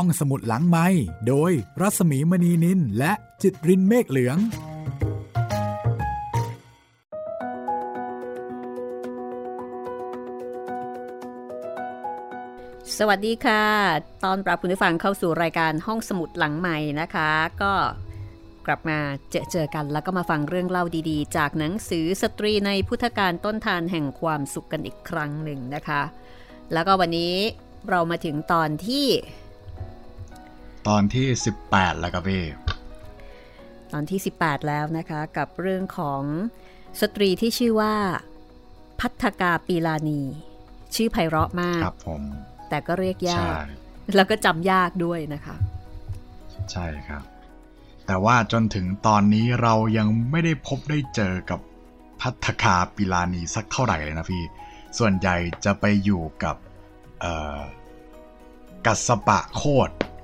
ห้องสมุดหลังไม้โดยรัสมีมณีนินและจิตรินเมฆเหลือง สวัสดีค่ะ ตอนปรับคุณผู้ฟังเข้าสู่รายการห้องสมุดหลังใหม่นะคะ ก็กลับมาเจอเจอกันแล้วก็มาฟังเรื่องเล่าดีๆ จากหนังสือสตรีในพุทธการต้นทานแห่งความสุขกันอีกครั้งหนึ่งนะคะ แล้วก็วันนี้เรามาถึงตอนที่ ตอนที่ 18 แล้วครับพี่ ตอนที่ 18 แล้วนะคะ กับเรื่องของสตรีที่ชื่อว่า พัฒกาปีลานี ชื่อไพเราะมากครับผมแต่ก็เรียกยาใช่กแล้วก็จำยากด้วยนะคะ ใช่ครับ แต่ว่าจนถึงตอนนี้เรายังไม่ได้พบได้เจอกับพัฒคาปิลานีสักเท่าไหร่เลยนะพี่ ส่วนใหญ่จะไปอยู่กับเอ่อกัสสปะโคดเอ่อ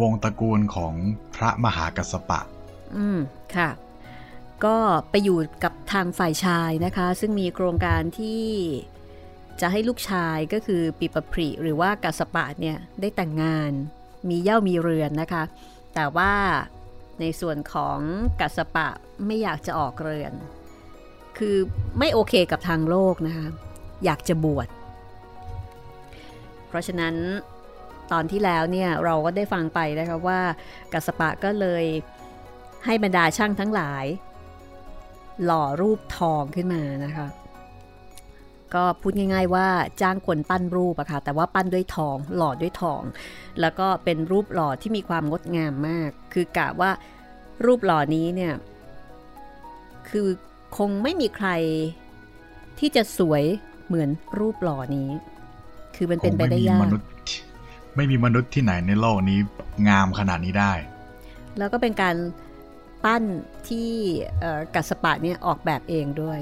วงตระกูลของพระมหากัสปะ อืม ค่ะ ก็ไปอยู่กับทางฝ่ายชายนะคะ ซึ่งมีโครงการที่จะให้ลูกชายก็คือปิปปริหรือว่ากัสปะเนี่ย ได้แต่งงาน มีเย่ามีเรือนนะคะ แต่ว่าในส่วนของกัสปะไม่อยากจะออกเรือน คือไม่โอเคกับทางโลกนะคะ อยากจะบวช เพราะฉะนั้น ตอนที่แล้วเนี่ยเราก็ได้ฟังไปนะคะว่ากัสปะก็เลยให้บรรดาช่างทั้งหลาย หล่อรูปทองขึ้นมานะคะ ก็พูดง่าย ๆ ว่าจ้างคนปั้นรูปอะค่ะแต่ว่าปั้นด้วยทอง หล่อด้วยทอง แล้วก็เป็นรูปหล่อที่มีความงดงามมาก คือกะว่ารูปหล่อนี้เนี่ยคือคงไม่มีใครที่จะสวยเหมือนรูปหล่อนี้ คือมันเป็นไปได้ยากมนุษย์ ไม่มีมนุษย์ที่ไหนในโลกนี้งามขนาดนี้ได้ แล้วก็เป็นการปั้นที่เอ่อกัสปะเนี่ยออกแบบเองด้วย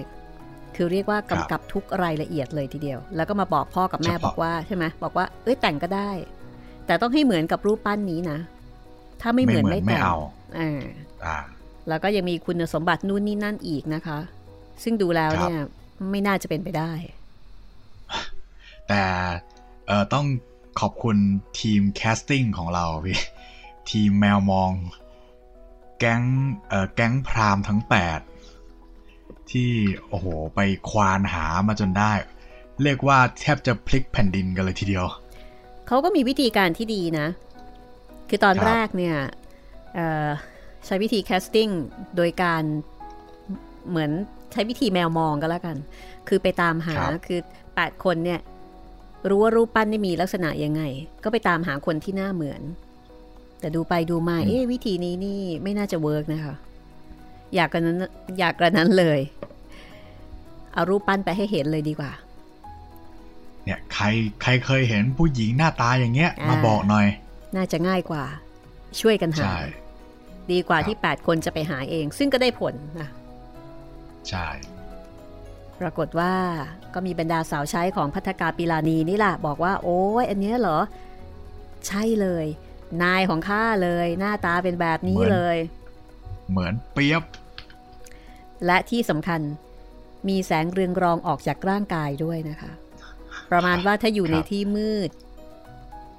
คือเรียกว่ากำกับทุกรายละเอียดเลยทีเดียว แล้วก็มาบอกพ่อกับแม่เฉพาะบอกว่าใช่ไหมบอกว่าเอ้ยแต่งก็ได้ แต่ต้องให้เหมือนกับรูปปั้นนี้นะ ถ้าไม่เหมือนไม่ไม่แต่งเอาอ่าอ่าแล้วก็ยังมีคุณสมบัตินู่นนี่นั่นอีกนะคะ ซึ่งดูแล้วครับเนี่ยไม่น่าจะเป็นไปได้ แต่เอ่อต้อง ขอบคุณทีม casting ของเราพี่ทีมแมวมอง แก๊งเอ่อแก๊งพราหมณ์ทั้ง 8 ที่โอ้โหไปควานหามาจนได้ เรียกว่าแทบจะพลิกแผ่นดินกันเลยทีเดียว เขาก็มีวิธีการที่ดีนะ คือตอนครับแรกเนี่ยเอ่อใช้วิธี casting โดยการเหมือนใช้วิธีแมวมองก็แล้วกัน คือไปตามหาครับคือ 8 คนเนี่ย รู้ว่ารูปปั้นนี่มีลักษณะยังไง ก็ไปตามหาคนที่หน้าเหมือน แต่ดูไปดูมา เอ๊ะวิธีนี้นี่ไม่น่าจะ work นะคะ อย่ากระนั้นอยากกระนั้นเลย เอารูปปั้นไปให้เห็นเลยดีกว่า เนี่ยใครใครเคยเห็นผู้หญิงหน้าตาอย่างเงี้ยอ่ามมาบอกหน่อย น่าจะง่ายกว่า ช่วยกันหาใช่ดีกว่าครับที่ 8 คนจะไปหาเอง ซึ่งก็ได้ผลนะ ใช่ ปรากฏว่าก็มีบรรดาสาวใช้ของพัฒกาปิลานีนี่แหละบอกว่า โอ้ยอันเนี้ยเหรอ ใช่เลย นายของข้าเลย หน้าตาเป็นแบบนี้เลย เหมือนเปียบ และที่สำคัญมีแสงเรืองรองออกจากร่างกายด้วยนะคะ ประมาณว่าถ้าอยู่ในครับที่มืด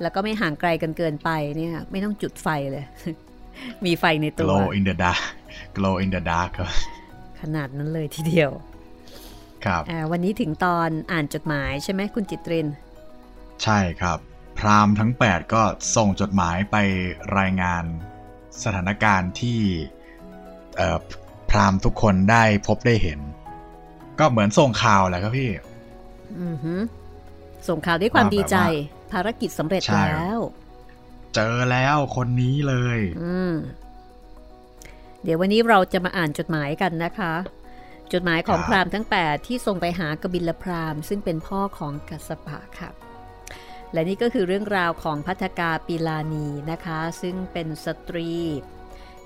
แล้วก็ไม่ห่างไกลกันเกินไปเนี่ย ไม่ต้องจุดไฟเลย มีไฟในตัว glow in the dark glow in the dark ครับขนาดนั้นเลยทีเดียว ครับอ่าวันนี้ถึงตอนอ่านจดหมายใช่ไหมคุณจิตริน ใช่ครับ พราหมณ์ทั้ง 8 ก็ส่งจดหมายไปรายงานสถานการณ์ที่เอ่อพราหมณ์ทุกคนได้พบได้เห็น ก็เหมือนส่งข่าวแหละครับพี่ อือหือส่งข่าวด้วยความว่าแบบดีใจว่าภารกิจสำเร็จใช่แล้ว เจอแล้วคนนี้เลย อืมเดี๋ยววันนี้เราจะมาอ่านจดหมายกันนะคะ จดหมายของครับพราหมณ์ทั้ง 8 ที่ส่งไปหากบิลพราหมณ์ ซึ่งเป็นพ่อของกัสสปะค่ะ และนี่ก็คือเรื่องราวของพัฒกาปิลานีนะคะ ซึ่งเป็นสตรี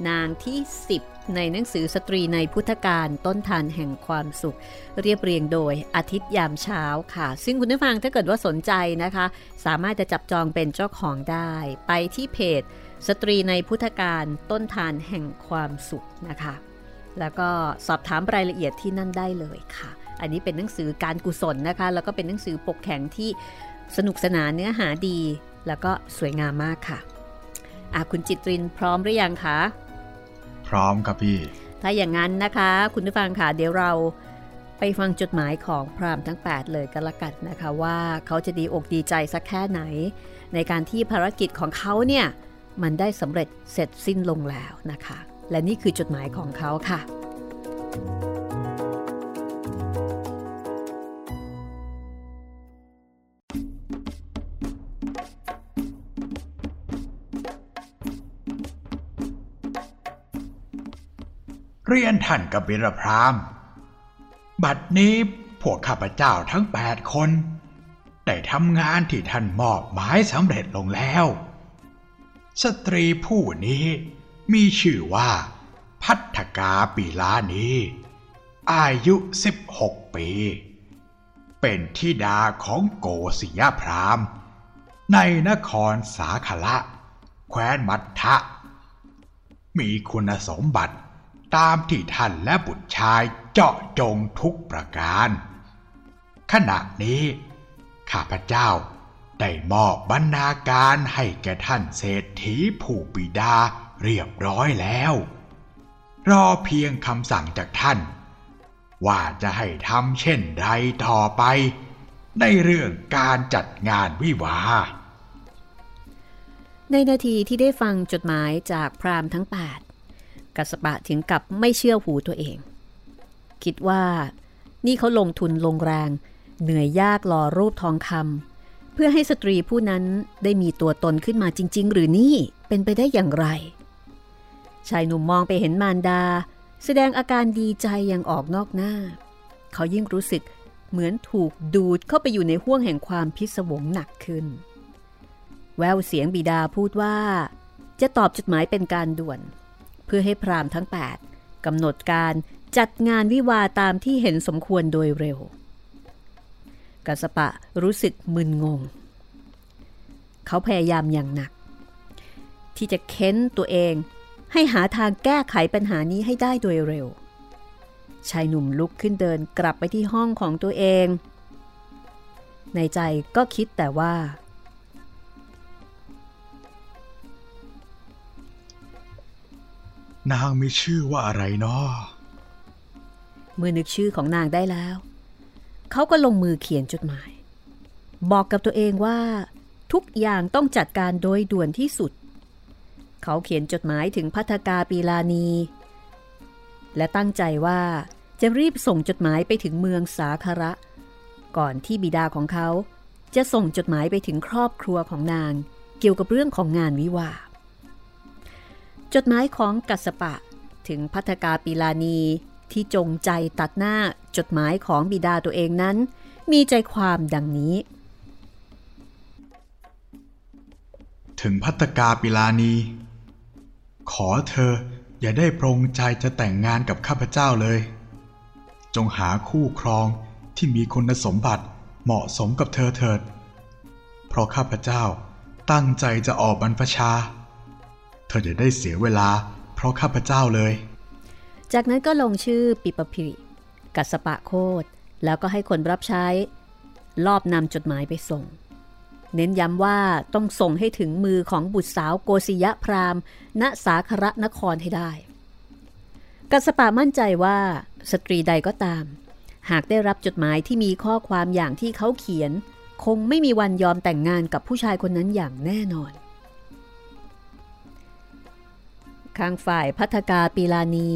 นางที่ 10 ในหนังสือสตรีในพุทธการต้นทานแห่งความสุข เรียบเรียงโดยอาทิตย์ยามเช้าค่ะ ซึ่งคุณผู้ฟังถ้าเกิดว่าสนใจนะคะ สามารถจะจับจองเป็นเจ้าของได้ ไปที่เพจ สตรีในพุทธการต้นทานแห่งความสุขนะคะ แล้วก็สอบถามรายละเอียดที่นั่นได้เลยค่ะ อันนี้เป็นหนังสือการกุศลนะคะ แล้วก็เป็นหนังสือปกแข็งที่สนุกสนานเนื้อหาดี แล้วก็สวยงามมากค่ะอาคุณจิตรินพร้อมหรือยังคะ พร้อมครับพี่ ถ้าอย่างนั้นนะคะ คุณผู้ฟังค่ะเดี๋ยวเราไปฟังจดหมายของพรามทั้ง 8 เลยกันละกันนะคะ ว่าเขาจะดีอกดีใจสักแค่ไหน ในการที่ภารกิจของเขาเนี่ย มันได้สำเร็จเสร็จสิ้นลงแล้วนะคะ และนี่คือจดหมายของเขาค่ะ เรียนท่านกบิรพราม บัดนี้พวกข้าพเจ้าทั้งแปดคน ได้ทำงานที่ท่านมอบหมายสำเร็จลงแล้ว สตรีผู้นี้ มีชื่อว่า พัฒกาปีลานีอายุ 16 ปี เป็นทิดาของโกศยพรามในนครสาขละ แคว้นมัททะ มีคุณสมบัติตามที่ท่านและบุตรชายเจาะจงทุกประการ ขณะนี้ ข้าพเจ้าได้มอบบรรณาการให้แก่ท่านเศรษฐีผู้ปิดา เรียบร้อยแล้ว รอเพียงคำสั่งจากท่าน ว่าจะให้ทำเช่นไรต่อไป ในเรื่องการจัดงานวิวา ในนาทีที่ได้ฟังจดหมายจากพรามทั้ง8กัสปะถึงกับไม่เชื่อหูตัวเอง คิดว่านี่เขาลงทุนลงแรง เหนื่อยยากหล่อรูปทองคำเพื่อให้สตรีผู้นั้นได้มีตัวตนขึ้นมาจริง ๆ หรือนี่เป็นไปได้อย่างไร ชายหนุ่มมองไปเห็นมารดา แสดงอาการดีใจอย่างออกนอกหน้า เขายิ่งรู้สึกเหมือนถูกดูดเข้าไปอยู่ในห้วงแห่งความพิศวงหนักขึ้น แววเสียงบิดาพูดว่า จะตอบจดหมายเป็นการด่วน เพื่อให้พรามทั้ง 8กำหนดการจัดงานวิวาตามที่เห็นสมควรโดยเร็วกัสปะรู้สึกมึนงง เขาพยายามอย่างหนัก ที่จะเค้นตัวเอง ให้หาทางแก้ไขปัญหานี้ให้ได้โดยเร็ว ชายหนุ่มลุกขึ้นเดินกลับไปที่ห้องของตัวเอง ในใจก็คิดแต่ว่า นางมีชื่อว่าอะไรนาะเมื่อนึกชื่อของนางได้แล้ว เขาก็ลงมือเขียนจดหมาย บอกกับตัวเองว่า ทุกอย่างต้องจัดการโดยด่วนที่สุด เขาเขียนจดหมายถึงพัฒกาปีลานี และตั้งใจว่าจะรีบส่งจดหมายไปถึงเมืองสาคาระ ก่อนที่บิดาของเขาจะส่งจดหมายไปถึงครอบครัวของนางเกี่ยวกับเรื่องของงานวิวาจดหมายของกัสปะถึงพัฒกาปีลานีที่จงใจตัดหน้าจดหมายของบิดาตัวเองนั้น มีใจความดังนี้ ถึงพัฒกาปิลานี ขอเธออย่าได้ปรงใจจะแต่งงานกับข้าพเจ้าเลย จงหาคู่ครองที่มีคุณสมบัติเหมาะสมกับเธอเถิด เพราะข้าพเจ้าตั้งใจจะออกบรรพชา เธอจะได้เสียเวลา เพราะข้าพเจ้าเลย จากนั้นก็ลงชื่อปิปพิริกัสปะโคดแล้วก็ให้คนรับใช้ ลอบนำจดหมายไปส่ง เน้นย้ำว่าต้องส่งให้ถึงมือของบุตรสาวโกศิยะพรามณสาครนครให้ได้ กัสปะมั่นใจว่าสตรีใดก็ตาม หากได้รับจดหมายที่มีข้อความอย่างที่เขาเขียน คงไม่มีวันยอมแต่งงานกับผู้ชายคนนั้นอย่างแน่นอนข้างฝ่ายพัฒกาปีลานี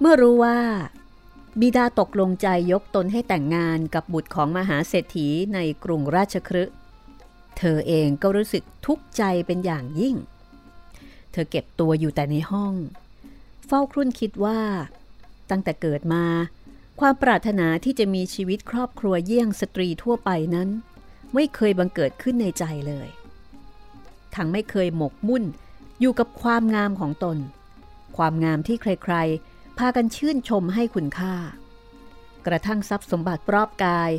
เมื่อรู้ว่า บิดาตกลงใจยกตนให้แต่งงานกับบุตรของมหาเศรษฐีในกรุงราชครึเธอเองก็รู้สึกทุกข์ใจเป็นอย่างยิ่ง เธอเก็บตัวอยู่แต่ในห้อง เฝ้าครุ่นคิดว่า ตั้งแต่เกิดมา ความปรารถนาที่จะมีชีวิตครอบครัวเยี่ยงสตรีทั่วไปนั้น ไม่เคยบังเกิดขึ้นในใจเลย ทั้งไม่เคยหมกมุ่นอยู่กับความงามของตน ความงามที่ใครๆ พากันชื่นชมให้คุณค่า กระทั่งทรัพย์สมบัติรอบกาย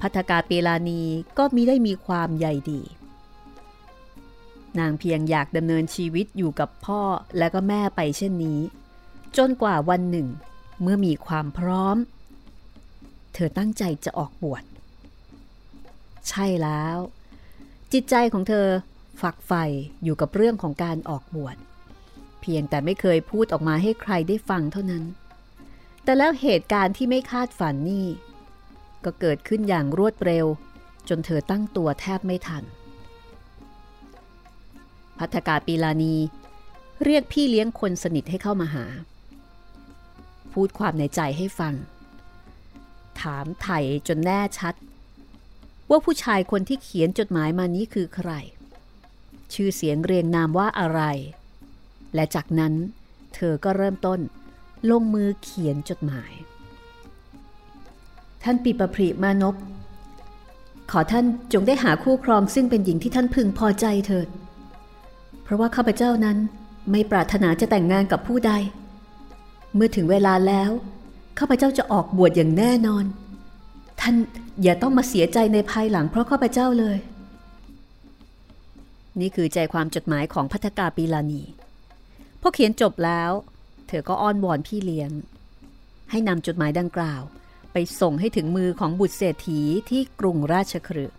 พัฒกาเปลานีก็มีได้มีความใหญ่ดี นางเพียงอยากดำเนินชีวิตอยู่กับพ่อและก็แม่ไปเช่นนี้ จนกว่าวันหนึ่ง เมื่อมีความพร้อม เธอตั้งใจจะออกบวชใช่แล้ว จิตใจของเธอฝักใฝ่อยู่กับเรื่องของการออกบวชเพียงแต่ไม่เคยพูดออกมาให้ใครได้ฟังเท่านั้น แต่แล้วเหตุการณ์ที่ไม่คาดฝันนี่ ก็เกิดขึ้นอย่างรวดเร็ว จนเธอตั้งตัวแทบไม่ทัน พัฒกาปีลานีเรียกพี่เลี้ยงคนสนิทให้เข้ามาหา พูดความในใจให้ฟัง ถามไถ่จนแน่ชัด ว่าผู้ชายคนที่เขียนจดหมายมานี้คือใคร ชื่อเสียงเรียงนามว่าอะไร และจากนั้นเธอก็เริ่มต้นลงมือเขียนจดหมาย ท่านปีประพริมานพขอท่านจงได้หาคู่ครองซึ่งเป็นหญิงที่ท่านพึงพอใจเถิด เพราะว่าข้าพเจ้านั้นไม่ปรารถนาจะแต่งงานกับผู้ใด เมื่อถึงเวลาแล้วข้าพเจ้าจะออกบวชอย่างแน่นอน ท่านอย่าต้องมาเสียใจในภายหลังเพราะข้าพเจ้าเลย นี่คือใจความจดหมายของพัฒกาปีลานี พอเขียนจบแล้ว เธอก็อ้อนวอนพี่เลี้ยง ให้นำจดหมายดังกล่าว ไปส่งให้ถึงมือของบุตรเศรษฐีที่กรุงราชคฤห์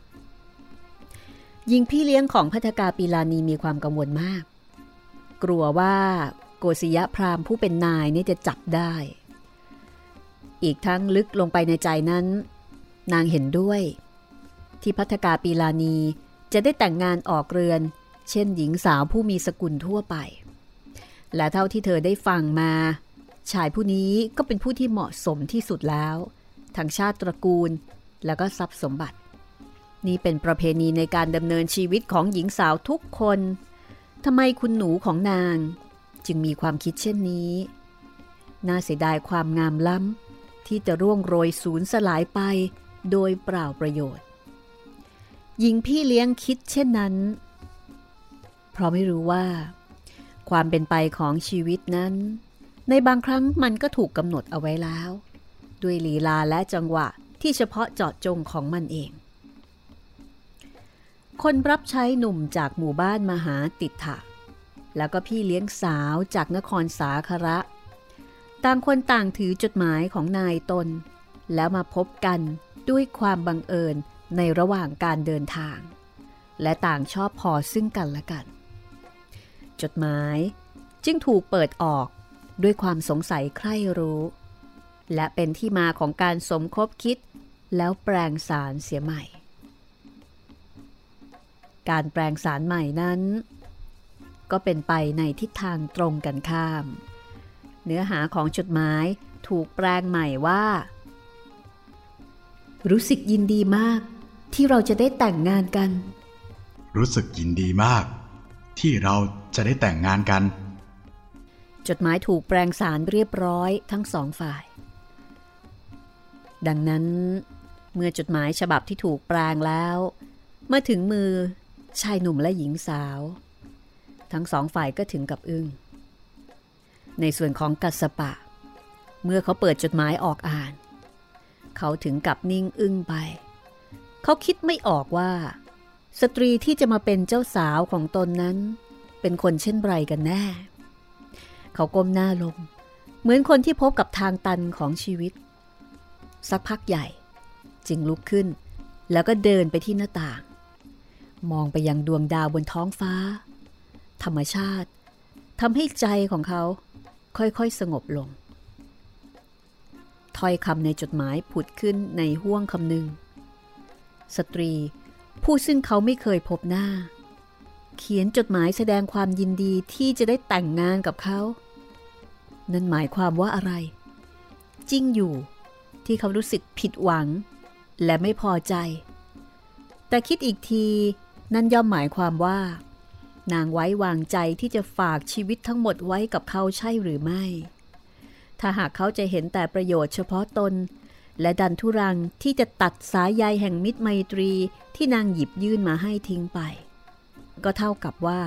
ยิงพี่เลี้ยงของพัฒกาปีลานีมีความกังวลมาก กลัวว่าโกศิยะพราหมณ์ผู้เป็นนายนี่จะจับได้ อีกทั้งลึกลงไปในใจนั้น นางเห็นด้วย ที่พัฒกาปีลานีจะได้แต่งงานออกเรือน เช่นหญิงสาวผู้มีสกุลทั่วไป และเท่าที่เธอได้ฟังมา ชายผู้นี้ก็เป็นผู้ที่เหมาะสมที่สุดแล้ว ทั้งชาติตระกูลและก็ทรัพย์สมบัติ นี่เป็นประเพณีในการดำเนินชีวิตของหญิงสาวทุกคนทำไมคุณหนูของนางจึงมีความคิดเช่นนี้ น่าเสียดายความงามล้ำที่จะร่วงโรยสูญสลายไปโดยเปล่าประโยชน์ หญิงพี่เลี้ยงคิดเช่นนั้น เพราะไม่รู้ว่า ความเป็นไปของชีวิตนั้น ในบางครั้งมันก็ถูกกำหนดเอาไว้แล้ว ด้วยลีลาและจังหวะที่เฉพาะเจาะจงของมันเอง คนรับใช้หนุ่มจากหมู่บ้านมหาติถะแล้วก็พี่เลี้ยงสาวจากนครสาคระ ต่างคนต่างถือจดหมายของนายตน แล้วมาพบกันด้วยความบังเอิญในระหว่างการเดินทาง และต่างชอบพอซึ่งกันและกัน จดหมาย จึงถูกเปิดออกด้วยความสงสัยใคร่รู้ และเป็นที่มาของการสมคบคิดแล้วแปลงสารเสียใหม่ การแปลงสารใหม่นั้น ก็เป็นไปในทิศทางตรงกันข้าม เนื้อหาของจดหมายถูกแปลงใหม่ว่า รู้สึกยินดีมากที่เราจะได้แต่งงานกัน รู้สึกยินดีมาก ที่เรา จะได้แต่งงานกัน จดหมายถูกแปลงสารเรียบร้อยทั้งสองฝ่าย ดังนั้นเมื่อจดหมายฉบับที่ถูกแปลงแล้วเมื่อถึงมือชายหนุ่มและหญิงสาว ทั้งสองฝ่ายก็ถึงกับอึง้ง ในส่วนของกัสปะ เมื่อเขาเปิดจดหมายออกอ่าน เขาถึงกับนิ่งอึ้งไป เขาคิดไม่ออกว่า สตรีที่จะมาเป็นเจ้าสาวของตนนั้น เป็นคนเช่นไรกันแน่ เขาก้มหน้าลง เหมือนคนที่พบกับทางตันของชีวิต สักพักใหญ่ จึงลุกขึ้น แล้วก็เดินไปที่หน้าต่าง มองไปยังดวงดาวบนท้องฟ้า ธรรมชาติทำให้ใจของเขาค่อยๆสงบลงถ้อยคำในจดหมายผุดขึ้นในห้วงคำหนึ่ง สตรีผู้ซึ่งเขาไม่เคยพบหน้า เขียนจดหมายแสดงความยินดีที่จะได้แต่งงานกับเขา นั่นหมายความว่าอะไร จริงอยู่ที่เขารู้สึกผิดหวัง และไม่พอใจ แต่คิดอีกทีนั่นย่อมหมายความว่า นางไว้วางใจที่จะฝากชีวิตทั้งหมดไว้กับเขาใช่หรือไม่ ถ้าหากเขาจะเห็นแต่ประโยชน์เฉพาะตน และดันทุรังที่จะตัดสายใยแห่งมิตรไมตรีที่นางหยิบยื่นมาให้ทิ้งไป ก็เท่ากับว่า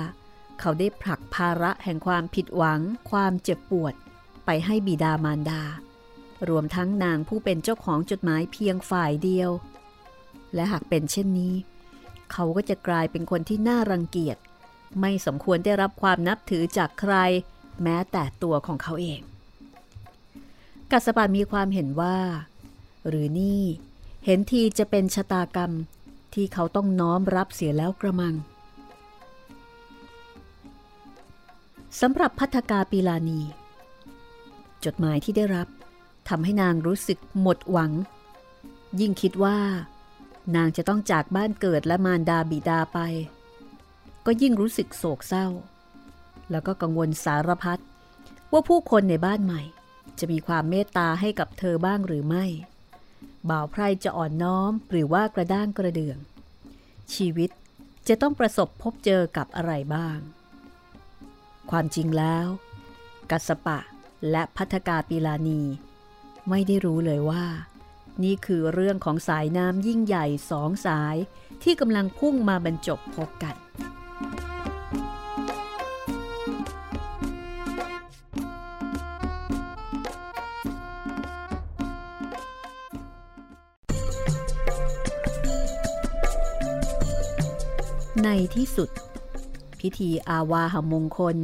เขาได้ผลักภาระแห่งความผิดหวัง ความเจ็บปวด ไปให้บิดามารดา รวมทั้งนางผู้เป็นเจ้าของจดหมายเพียงฝ่ายเดียว และหากเป็นเช่นนี้ เขาก็จะกลายเป็นคนที่น่ารังเกียจ ไม่สมควรได้รับความนับถือจากใคร แม้แต่ตัวของเขาเอง กัสปะมีความเห็นว่า หรือนี่เห็นทีจะเป็นชะตากรรมที่เขาต้องน้อมรับเสียแล้วกระมัง สำหรับพัฒกาปีลานี จดหมายที่ได้รับทำให้นางรู้สึกหมดหวัง ยิ่งคิดว่า นางจะต้องจากบ้านเกิดและมารดาบิดาไป ก็ยิ่งรู้สึกโศกเศร้า แล้วก็กังวลสารพัดว่าผู้คนในบ้านใหม่ จะมีความเมตตาให้กับเธอบ้างหรือไม่บ่าวไพรจะอ่อนน้อมหรือว่ากระด้างกระเดื่อง ชีวิตจะต้องประสบพบเจอกับอะไรบ้าง ความจริงแล้ว กัสปะและพัฒกาปีลานี ไม่ได้รู้เลยว่า นี่คือเรื่องของสายน้ำยิ่งใหญ่สองสายที่กำลังพุ่งมาบรรจบพบกัน ในที่สุด พิธีอาวาหมงคล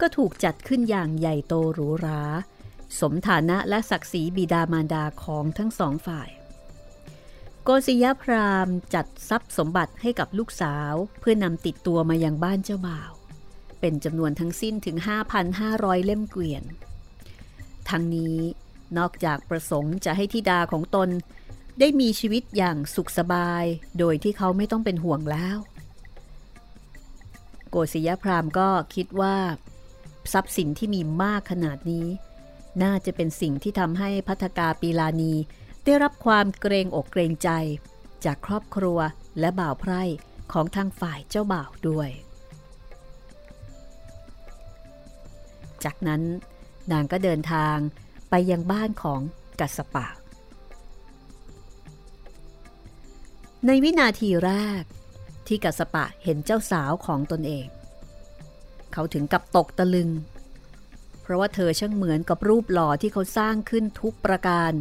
ก็ถูกจัดขึ้นอย่างใหญ่โตหรูหรา สมฐานะและศักดิ์ศรีบิดามารดาของทั้งสองฝ่าย โกศยพรามจัดทรัพย์สมบัติให้กับลูกสาวเพื่อนำติดตัวมายังบ้านเจ้าบ่าว เป็นจำนวนทั้งสิ้นถึง 5,500 เล่มเกวียน ทั้งนี้นอกจากประสงค์จะให้ธิดาของตนได้มีชีวิตอย่างสุขสบาย โดยที่เขาไม่ต้องเป็นห่วงแล้ว โกศิยพรามก็คิดว่า ทรัพย์สินที่มีมากขนาดนี้ น่าจะเป็นสิ่งที่ทำให้พัฒกาปีลานี ได้รับความเกรงอกเกรงใจ จากครอบครัวและบ่าวไพร่ของทางฝ่ายเจ้าบ่าวด้วย จากนั้นนางก็เดินทางไปยังบ้านของกัสปะ ในวินาทีแรก ที่กัสปะเห็นเจ้าสาวของตนเอง เขาถึงกับตกตะลึง เพราะว่าเธอช่างเหมือนกับรูปหล่อที่เขาสร้างขึ้นทุกประการ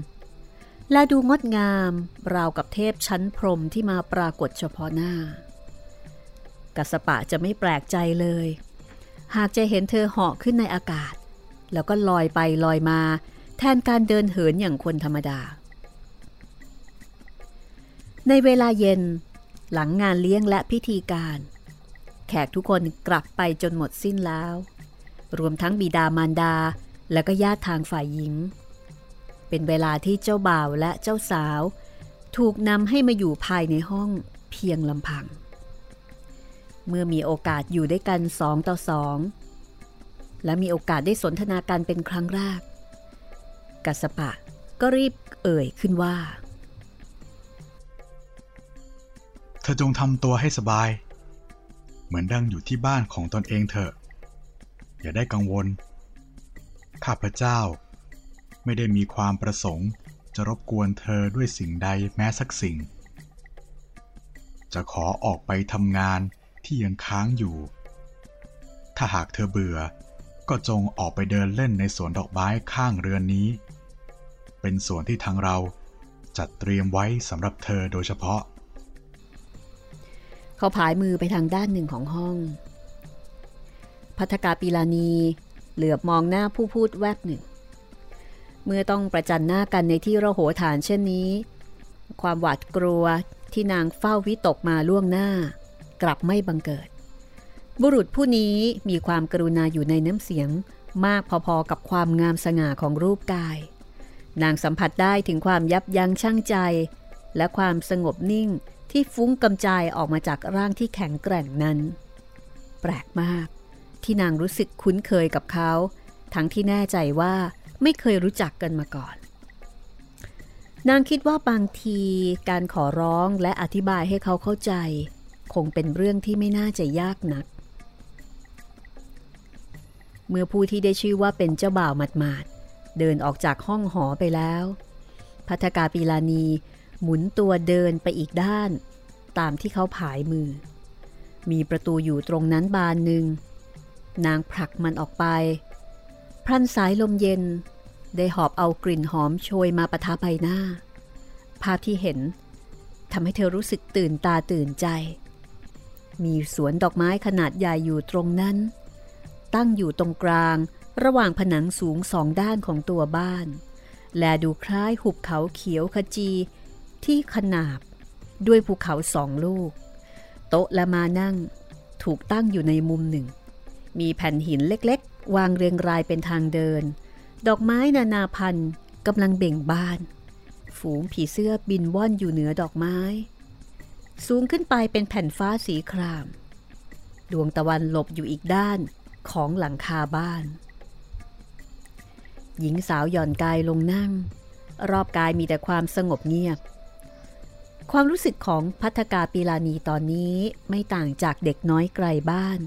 และดูงดงามราวกับเทพชั้นพรมที่มาปรากฏเฉพาะหน้า กัสปะจะไม่แปลกใจเลย หากจะเห็นเธอเหาะขึ้นในอากาศ แล้วก็ลอยไปลอยมา แทนการเดินเหินอย่างคนธรรมดาในเวลาเย็น หลังงานเลี้ยงและพิธีการ แขกทุกคนกลับไปจนหมดสิ้นแล้ว รวมทั้งบิดามารดาและก็ญาติทางฝ่ายหญิง เป็นเวลาที่เจ้าบ่าวและเจ้าสาว ถูกนำให้มาอยู่ภายในห้องเพียงลำพัง เมื่อมีโอกาสอยู่ด้วยกันสองต่อสอง และมีโอกาสได้สนทนากันเป็นครั้งแรกกัสปะก็รีบเอ่ยขึ้นว่า ธอจงทำตัวให้สบาย เหมือนดังอยู่ที่บ้านของตนเองเถอะ อย่าได้กังวล ข้าพเจ้า ไม่ได้มีความประสงค์จะรบกวนเธอด้วยสิ่งใดแม้สักสิ่ง จะขอออกไปทำงานที่ยังค้างอยู่ ถ้าหากเธอเบื่อ ก็จงออกไปเดินเล่นในสวนดอกไม้ข้างเรือนนี้ เป็นสวนที่ทางเราจัดเตรียมไว้สำหรับเธอโดยเฉพาะ เขาผายมือไปทางด้านหนึ่งของห้อง พัฒกาปีลานีเหลือบมองหน้าผู้พูดแวบหนึ่ง เมื่อต้องประจันหน้ากันในที่ระโหฐานเช่นนี้ ความหวาดกลัวที่นางเฝ้าวิตกมาล่วงหน้า กลับไม่บังเกิด บุรุษผู้นี้มีความกรุณาอยู่ในน้ำเสียงมากพอๆกับความงามสง่าของรูปกาย นางสัมผัสได้ถึงความยับยั้งชั่งใจ และความสงบนิ่ง ที่ฟุ้งกำจายออกมาจากร่างที่แข็งแกร่งนั้น แปลกมาก ที่นางรู้สึกคุ้นเคยกับเขา ทั้งที่แน่ใจว่าไม่เคยรู้จักกันมาก่อน นางคิดว่าบางทีการขอร้องและอธิบายให้เขาเข้าใจ คงเป็นเรื่องที่ไม่น่าจะยากนัก เมื่อผู้ที่ได้ชื่อว่าเป็นเจ้าบ่าวหมาดๆเดินออกจากห้องหอไปแล้ว พัทกาปีลานี หมุนตัวเดินไปอีกด้าน ตามที่เขาผายมือ มีประตูอยู่ตรงนั้นบานหนึ่ง นางผลักมันออกไป พรันสายลมเย็น ได้หอบเอากลิ่นหอมโชยมาประทาใบหน้า ภาพที่เห็นทำให้เธอรู้สึกตื่นตาตื่นใจ มีสวนดอกไม้ขนาดใหญ่อยู่ตรงนั้น ตั้งอยู่ตรงกลางระหว่างผนังสูงสองด้านของตัวบ้าน และดูคล้ายหุบเขาเขียวขจี ที่ขนาบด้วยภูเขาสองลูก โต๊ะและมานั่งถูกตั้งอยู่ในมุมหนึ่ง มีแผ่นหินเล็กๆ วางเรียงรายเป็นทางเดิน ดอกไม้นานาพันธุ์กำลังเบ่งบาน ฝูงผีเสื้อบินว่อนอยู่เหนือดอกไม้ สูงขึ้นไปเป็นแผ่นฟ้าสีคราม ดวงตะวันหลบอยู่อีกด้านของหลังคาบ้าน หญิงสาวหย่อนกายลงนั่ง รอบกายมีแต่ความสงบเงียบ ความรู้สึกของพัฒกาปีลานีตอนนี้ไม่ต่างจากเด็กน้อยไกลบ้าน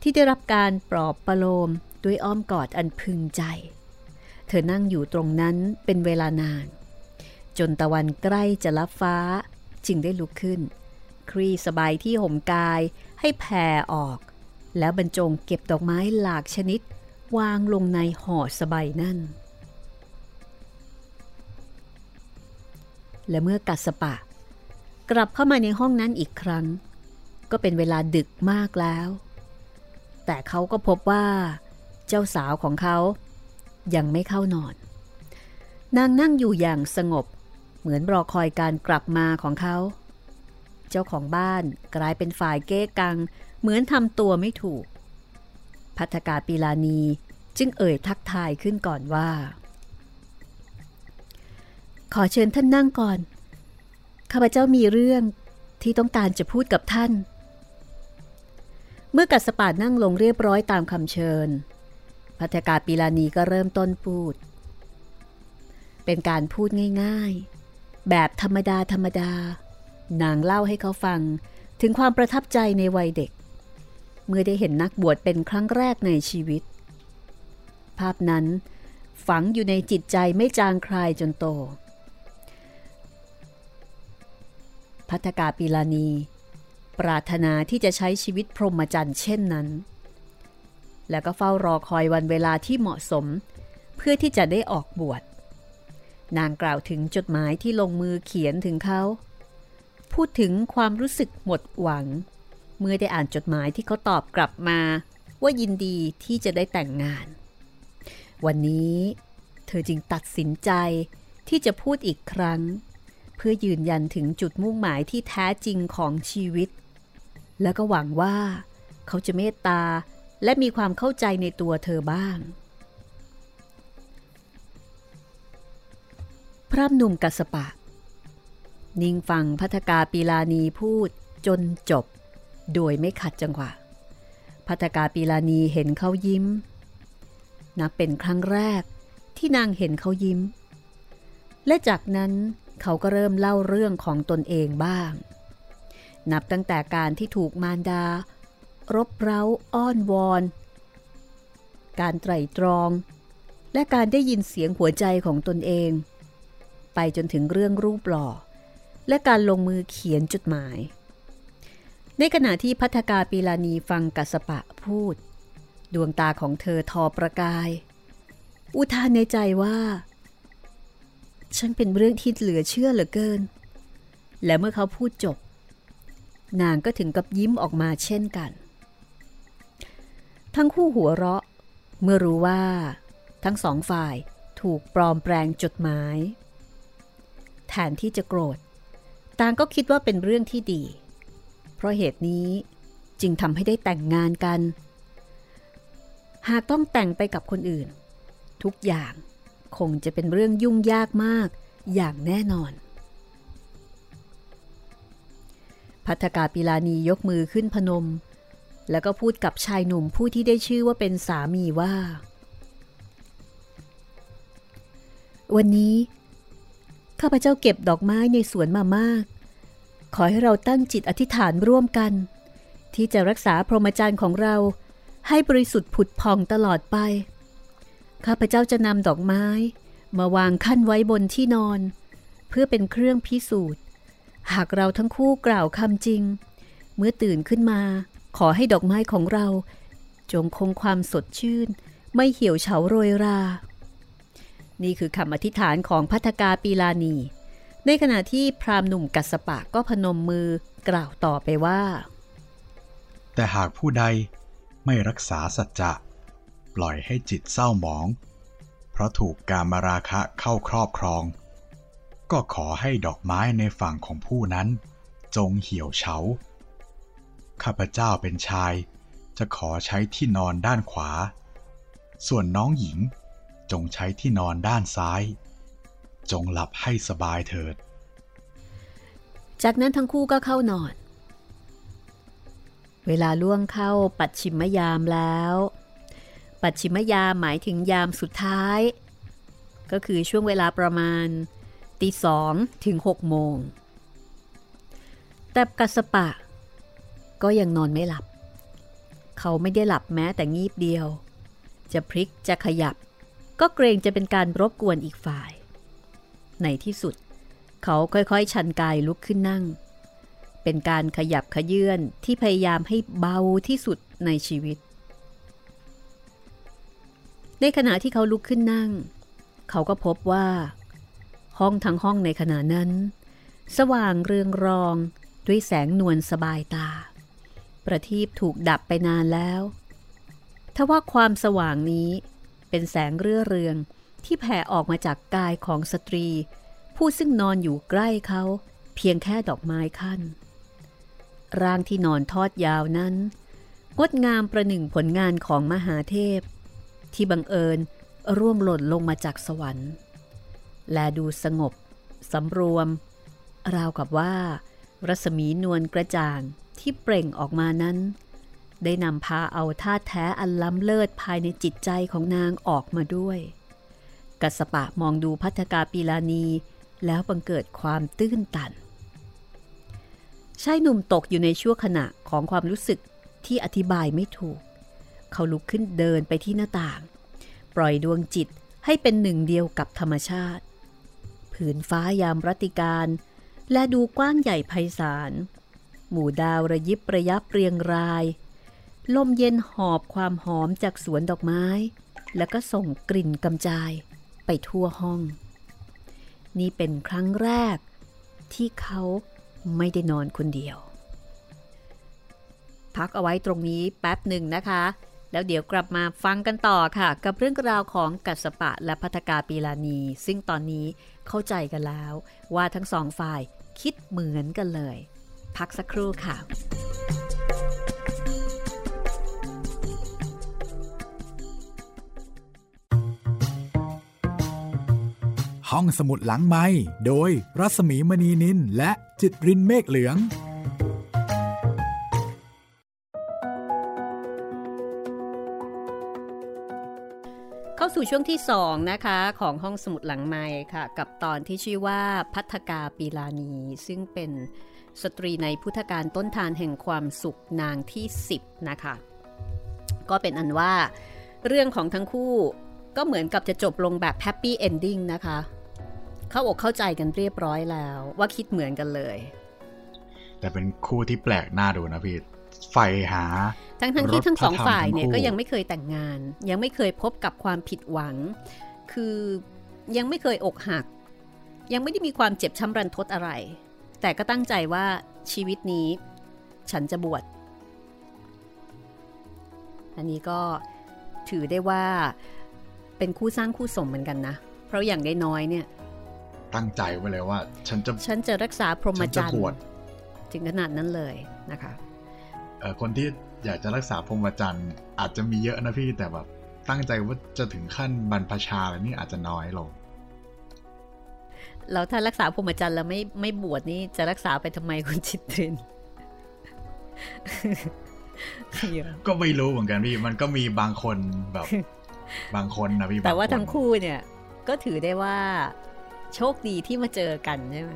ที่ได้รับการปลอบประโลมด้วยอ้อมกอดอันพึงใจ เธอนั่งอยู่ตรงนั้นเป็นเวลานาน จนตะวันใกล้จะลับฟ้าจึงได้ลุกขึ้น ครีสบายที่ห่มกายให้แผ่ออก แล้วบรรจงเก็บดอกไม้หลากชนิด วางลงในห่อสบายนั่น และเมื่อกัสปะ กลับเข้ามาในห้องนั้นอีกครั้ง ก็เป็นเวลาดึกมากแล้ว แต่เขาก็พบว่า เจ้าสาวของเขายังไม่เข้านอน นางนั่งอยู่อย่างสงบ เหมือนรอคอยการกลับมาของเขา เจ้าของบ้านกลายเป็นฝ่ายเก้กัง เหมือนทำตัวไม่ถูก พัฒกาปีลานีจึงเอ่ยทักทายขึ้นก่อนว่า ขอเชิญท่านนั่งก่อน ข้าพเจ้ามีเรื่องที่ต้องการจะพูดกับท่าน เมื่อกัสปาดนั่งลงเรียบร้อยตามคำเชิญ พัฒกาปีลานีก็เริ่มต้นพูด เป็นการพูดง่ายๆ แบบธรรมดาธรรมดานางเล่าให้เขาฟังถึงความประทับใจในวัยเด็ก เมื่อได้เห็นนักบวชเป็นครั้งแรกในชีวิต ภาพนั้นฝังอยู่ในจิตใจไม่จางคลายจนโต พัฒกาปีลานี ปรารถนาที่จะใช้ชีวิตพรหมจรรย์เช่นนั้น แล้วก็เฝ้ารอคอยวันเวลาที่เหมาะสม เพื่อที่จะได้ออกบวช นางกล่าวถึงจดหมายที่ลงมือเขียนถึงเขา พูดถึงความรู้สึกหมดหวัง เมื่อได้อ่านจดหมายที่เขาตอบกลับมา ว่ายินดีที่จะได้แต่งงาน วันนี้เธอจึงตัดสินใจที่จะพูดอีกครั้ง เพื่อยืนยันถึงจุดมุ่งหมายที่แท้จริงของชีวิต แล้วก็หวังว่า เขาจะเมตตาและมีความเข้าใจในตัวเธอบ้าง พระหนุ่มกัสปะ นิ่งฟังพัฒกาปีลานีพูดจนจบ โดยไม่ขัดจังหวะพัฒกาปีลานีเห็นเขายิ้ม นับเป็นครั้งแรกที่นางเห็นเขายิ้ม และจากนั้น เขาก็เริ่มเล่าเรื่องของตนเองบ้าง นับตั้งแต่การที่ถูกมารดา รบเร้าอ้อนวอน การไตร่ตรอง และการได้ยินเสียงหัวใจของตนเอง ไปจนถึงเรื่องรูปหล่อ และการลงมือเขียนจดหมาย ในขณะที่พัฒกาปีลานีฟังกัสปะพูด ดวงตาของเธอทอประกาย อุทานในใจว่า ฉันเป็นเรื่องที่เหลือเชื่อเหลือเกิน และเมื่อเขาพูดจบ นางก็ถึงกับยิ้มออกมาเช่นกัน ทั้งคู่หัวเราะ เมื่อรู้ว่า ทั้งสองฝ่ายถูกปลอมแปลงจดหมาย แทนที่จะโกรธ ต่างก็คิดว่าเป็นเรื่องที่ดี เพราะเหตุนี้จึงทำให้ได้แต่งงานกัน หากต้องแต่งไปกับคนอื่น ทุกอย่าง คงจะเป็นเรื่องยุ่งยากมากอย่างแน่นอน พัฒกาปิลานียกมือขึ้นพนม แล้วก็พูดกับชายหนุ่มผู้ที่ได้ชื่อว่าเป็นสามีว่า วันนี้ ข้าพเจ้าเก็บดอกไม้ในสวนมามาก ขอให้เราตั้งจิตอธิษฐานร่วมกัน ที่จะรักษาพรหมจรรย์ของเราให้บริสุทธิ์ผุดพองตลอดไป ข้าพเจ้าจะนำดอกไม้ มาวางขั้นไว้บนที่นอน เพื่อเป็นเครื่องพิสูจน์ หากเราทั้งคู่กล่าวคำจริง เมื่อตื่นขึ้นมา ขอให้ดอกไม้ของเรา จงคงความสดชื่น ไม่เหี่ยวเฉาโรยรา นี่คือคำอธิษฐานของพัฒกาปีลานี ในขณะที่พราหมณ์หนุ่มกัสปะก็พนมมือกล่าวต่อไปว่า แต่หากผู้ใดไม่รักษาสัจจะ ปล่อยให้จิตเศร้าหมอง เพราะถูกการมาราคะเข้าครอบครอง ก็ขอให้ดอกไม้ในฝั่งของผู้นั้น จงเหี่ยวเฉา ข้าพเจ้าเป็นชาย จะขอใช้ที่นอนด้านขวา ส่วนน้องหญิงจงใช้ที่นอนด้านซ้าย จงหลับให้สบายเถิด จากนั้นทั้งคู่ก็เข้านอน เวลาล่วงเข้าปัดชิมยามแล้ว ปัดชิมยามหมายถึงยามสุดท้าย ก็คือช่วงเวลาประมาณตีสองถึงหกโมง แต่กัสปะ ก็ยังนอนไม่หลับ เขาไม่ได้หลับแม้แต่งีบเดียว จะพลิกจะขยับ ก็เกรงจะเป็นการรบกวนอีกฝ่าย ในที่สุด เขาค่อยๆ ชันกายลุกขึ้นนั่ง เป็นการขยับขยื่นที่พยายามให้เบาที่สุดในชีวิต ในขณะที่เขาลุกขึ้นนั่ง เขาก็พบว่า ห้องทั้งห้องในขณะนั้น สว่างเรืองรองด้วยแสงนวลสบายตา ประทีปถูกดับไปนานแล้วทว่าความสว่างนี้เป็นแสงเรื่อเรืองที่แผ่ออกมาจากกายของสตรี ผู้ซึ่งนอนอยู่ใกล้เขาเพียงแค่ดอกไม้ขั้น ร่างที่นอนทอดยาวนั้น งดงามประหนึ่งผลงานของมหาเทพ ที่บังเอิญร่วงหล่นลงมาจากสวรรค์ และดูสงบสำรวม ราวกับว่า รัศมีนวลกระจ่างที่เปล่งออกมานั้น ได้นำพาเอาท่าแท้อันล้ำเลิศภายในจิตใจของนางออกมาด้วย กัสปะมองดูพัฒกาปีลานีแล้วบังเกิดความตื้นตันชายหนุ่มตกอยู่ในชั่วขณะของความรู้สึกที่อธิบายไม่ถูก เขาลุกขึ้นเดินไปที่หน้าต่าง ปล่อยดวงจิตให้เป็นหนึ่งเดียวกับธรรมชาติ ผืนฟ้ายามรัติการ และดูกว้างใหญ่ไพศาล หมู่ดาวระยิบระยับเรียงราย ลมเย็นหอบความหอมจากสวนดอกไม้ แล้วก็ส่งกลิ่นกำจายไปทั่วห้อง นี่เป็นครั้งแรกที่เขาไม่ได้นอนคนเดียว พักเอาไว้ตรงนี้แป๊บหนึ่งนะคะ แล้วเดี๋ยวกลับมาฟังกันต่อค่ะ กับเรื่องราวของกัสปะและพัทกาปีลานี ซึ่งตอนนี้เข้าใจกันแล้ว ว่าทั้งสองฝ่ายคิดเหมือนกันเลย พักสักครู่ค่ะห้องสมุดหลังไม้โดยรัสมีมณีนินและจิตรินเมฆเหลือง สู่ช่วงที่ 2 นะคะ ของห้องสมุดหลังไมค์ค่ะ กับตอนที่ชื่อว่าภัททกาปิลานี ซึ่งเป็นสตรีในพุทธกาลต้นธารแห่งความสุขนางที่ 10 นะคะ ก็เป็นอันว่าเรื่องของทั้งคู่ก็เหมือนกับจะจบลงแบบ happy ending นะคะ เข้าอกเข้าใจกันเรียบร้อยแล้วว่าคิดเหมือนกันเลย แต่เป็นคู่ที่แปลกหน้าดูนะพี่ ไฟหา ทั้งทั้งที่ทั้งสองรถพระธรรมฝ่ายเนี่ยทั้งคู่ก็ยังไม่เคยแต่งงาน ยังไม่เคยพบกับความผิดหวัง คือยังไม่เคยอกหัก ยังไม่ได้มีความเจ็บช้ำรันทดอะไร แต่ก็ตั้งใจว่าชีวิตนี้ ฉันจะบวช อันนี้ก็ถือได้ว่าเป็นคู่สร้างคู่สมเหมือนกันนะ เพราะอย่างได้น้อยๆเนี่ย ตั้งใจไว้เลยว่า ฉันจะ ฉันจะรักษาพรหมฉันจจะรรบย์วชถึงขนาดนั้นเลยนะคะเอ่อ คนที่อยากจะรักษาพรหมจรรย์อาจจะมีเยอะนะพี่แต่แบบตั้งใจว่าจะถึงขั้นบรรพชาอะไรนี่อาจจะน้อยลงแล้วถ้ารักษาพรหมจรรย์แล้วไม่ไม่บวชนี่จะรักษาไปทำไมคุณจิตรินเยอะก็ไม่รู้เหมือนกันพี่ มันก็มีบางคนแบบ บางคนนะพี่แต่ว่าบคนทั้งคู่เนี่ย ก็ถือได้ว่า โชคดีที่มาเจอกันใช่ไหม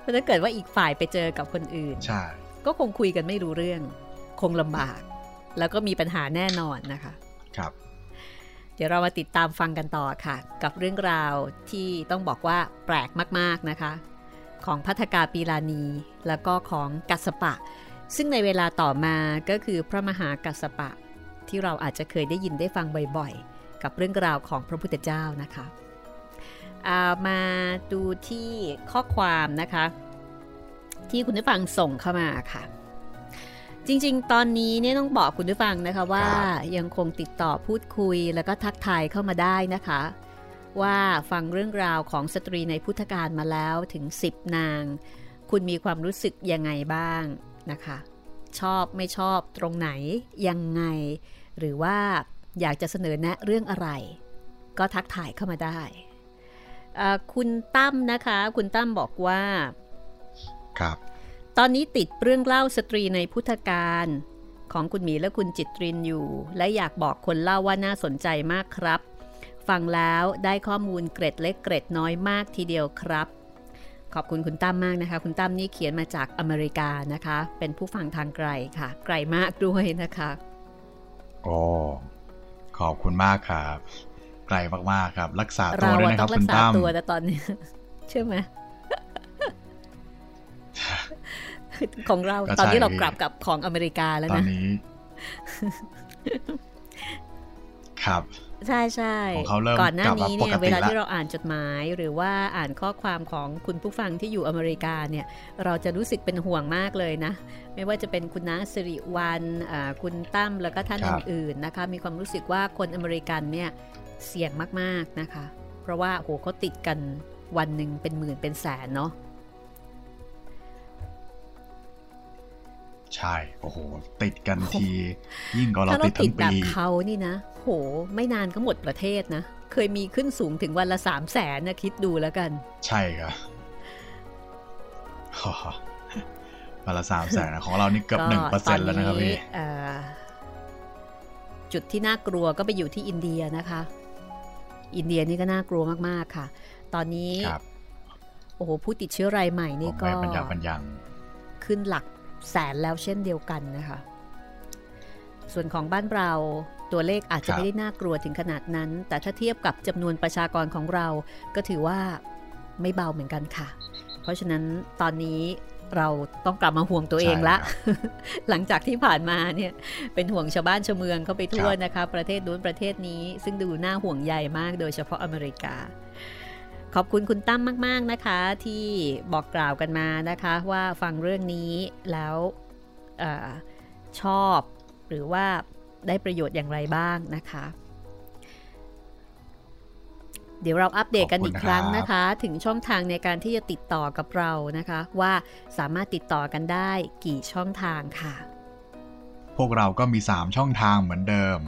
เพราะถ้าเกิดว่าอีกฝ่ายไปเจอกับคนอื่น ใช่ ก็คงคุยกันไม่รู้เรื่อง คงลำบาก แล้วก็มีปัญหาแน่นอนนะคะ ครับ เดี๋ยวเรามาติดตามฟังกันต่อค่ะ กับเรื่องราวที่ต้องบอกว่าแปลกมากๆนะคะ ของพัทกาปีลานี แล้วก็ของกัสสปะ ซึ่งในเวลาต่อมาก็คือพระมหากัสสปะ ที่เราอาจจะเคยได้ยินได้ฟังบ่อยๆ กับเรื่องราวของพระพุทธเจ้านะคะเอามาดูที่ข้อความนะคะ ที่คุณผู้ฟังส่งเข้ามาค่ะ จริงๆ ตอนนี้เนี่ยต้องบอกคุณผู้ฟังนะคะว่าครับยังคงติดต่อพูดคุยแล้วก็ทักทายเข้ามาได้นะคะ ว่าฟังเรื่องราวของสตรีในพุทธการมาแล้วถึง 10 นาง คุณมีความรู้สึกยังไงบ้างนะคะ ชอบไม่ชอบตรงไหนยังไง หรือว่าอยากจะเสนอแนะเรื่องอะไร ก็ทักถ่ายเข้ามาได้ คุณตั้มนะคะ คุณตั้มบอกว่า ครับ ตอนนี้ติดเรื่องเล่าสตรีในพุทธการของคุณหมีและคุณจิตรินอยู่ และอยากบอกคนเล่าว่าน่าสนใจมากครับ ฟังแล้วได้ข้อมูลเกร็ดเล็กเกร็ดน้อยมากทีเดียวครับ ขอบคุณคุณตั้มมากนะคะ คุณตั้มนี่เขียนมาจากอเมริกานะคะ เป็นผู้ฟังทางไกลค่ะ ไกลมากด้วยนะคะโอ้ขอบคุณมากครับ ไกลมากๆครับ รักษาตัวด้วยนะครับคุณตั้มตัวแต่ตอนนี้ เชื่อไหม ของเราตอนนี้เรากลับกับของอเมริกาแล้วนะตอนนี้ครับใช่ใช่ก่อนหน้านี้เนี่ยเวลาที่เราอ่านจดหมายหรือว่าอ่านข้อความของคุณผู้ฟังที่อยู่อเมริกาเนี่ยเราจะรู้สึกเป็นห่วงมากเลยนะ ไม่ว่าจะเป็นคุณน้าสิริวันคุณตั้มแล้วก็ท่านอื่นๆนะคะ มีความรู้สึกว่าคนอเมริกันเนี่ยเสี่ยงมากๆนะคะ เพราะว่าโหเขาติดกันวันหนึ่งเป็นหมื่นเป็นแสนเนาะ ใช่ โอ้โห ติดกันที ยิ่งก็เราติดทั้งปีถ้าเราติดแบบเขานี่นะ โห ไม่นานก็หมดประเทศนะ เคยมีขึ้นสูงถึงวันละสามแสนนะคิดดูแล้วกัน ใช่ครับวันละสามแสนของเรานี่เกือบหนึ่งเปอร์เซ็นต์แล้วนะครับพี่จุดที่น่ากลัวก็ไปอยู่ที่อินเดียนะคะ อินเดียนี่ก็น่ากลัวมากๆค่ะ ตอนนี้ โอ้โห ผู้ติดเชื้อรายใหม่นี่ก็บรรยาบรรยังขึ้นหลัก แสนแล้วเช่นเดียวกันนะคะ ส่วนของบ้านเราตัวเลขอาจจะไม่ได้น่ากลัวถึงขนาดนั้น แต่ถ้าเทียบกับจำนวนประชากรของเราก็ถือว่าไม่เบาเหมือนกันค่ะ เพราะฉะนั้นตอนนี้เราต้องกลับมาห่วงตัวเองละ หลังจากที่ผ่านมาเนี่ยเป็นห่วงชาวบ้านชาวเมืองเข้าไปทั่วนะคะ ประเทศนู้นประเทศนี้ ซึ่งดูน่าห่วงใหญ่มากโดยเฉพาะอเมริกา ขอบคุณคุณตั้มมาก ๆ นะคะ ที่บอกกล่าวกันมานะคะ ว่าฟังเรื่องนี้แล้วอชอบหรือว่าได้ประโยชน์อย่างไรบ้างนะคะ เดี๋ยวเราอัปเดตกันอีกครั้งนะคะ ถึงช่องทางในการที่จะติดต่อกับเรานะคะ ว่าสามารถติดต่อกันได้กี่ช่องทางค่ะ พวกเราก็มี 3 ช่องทางเหมือนเดิม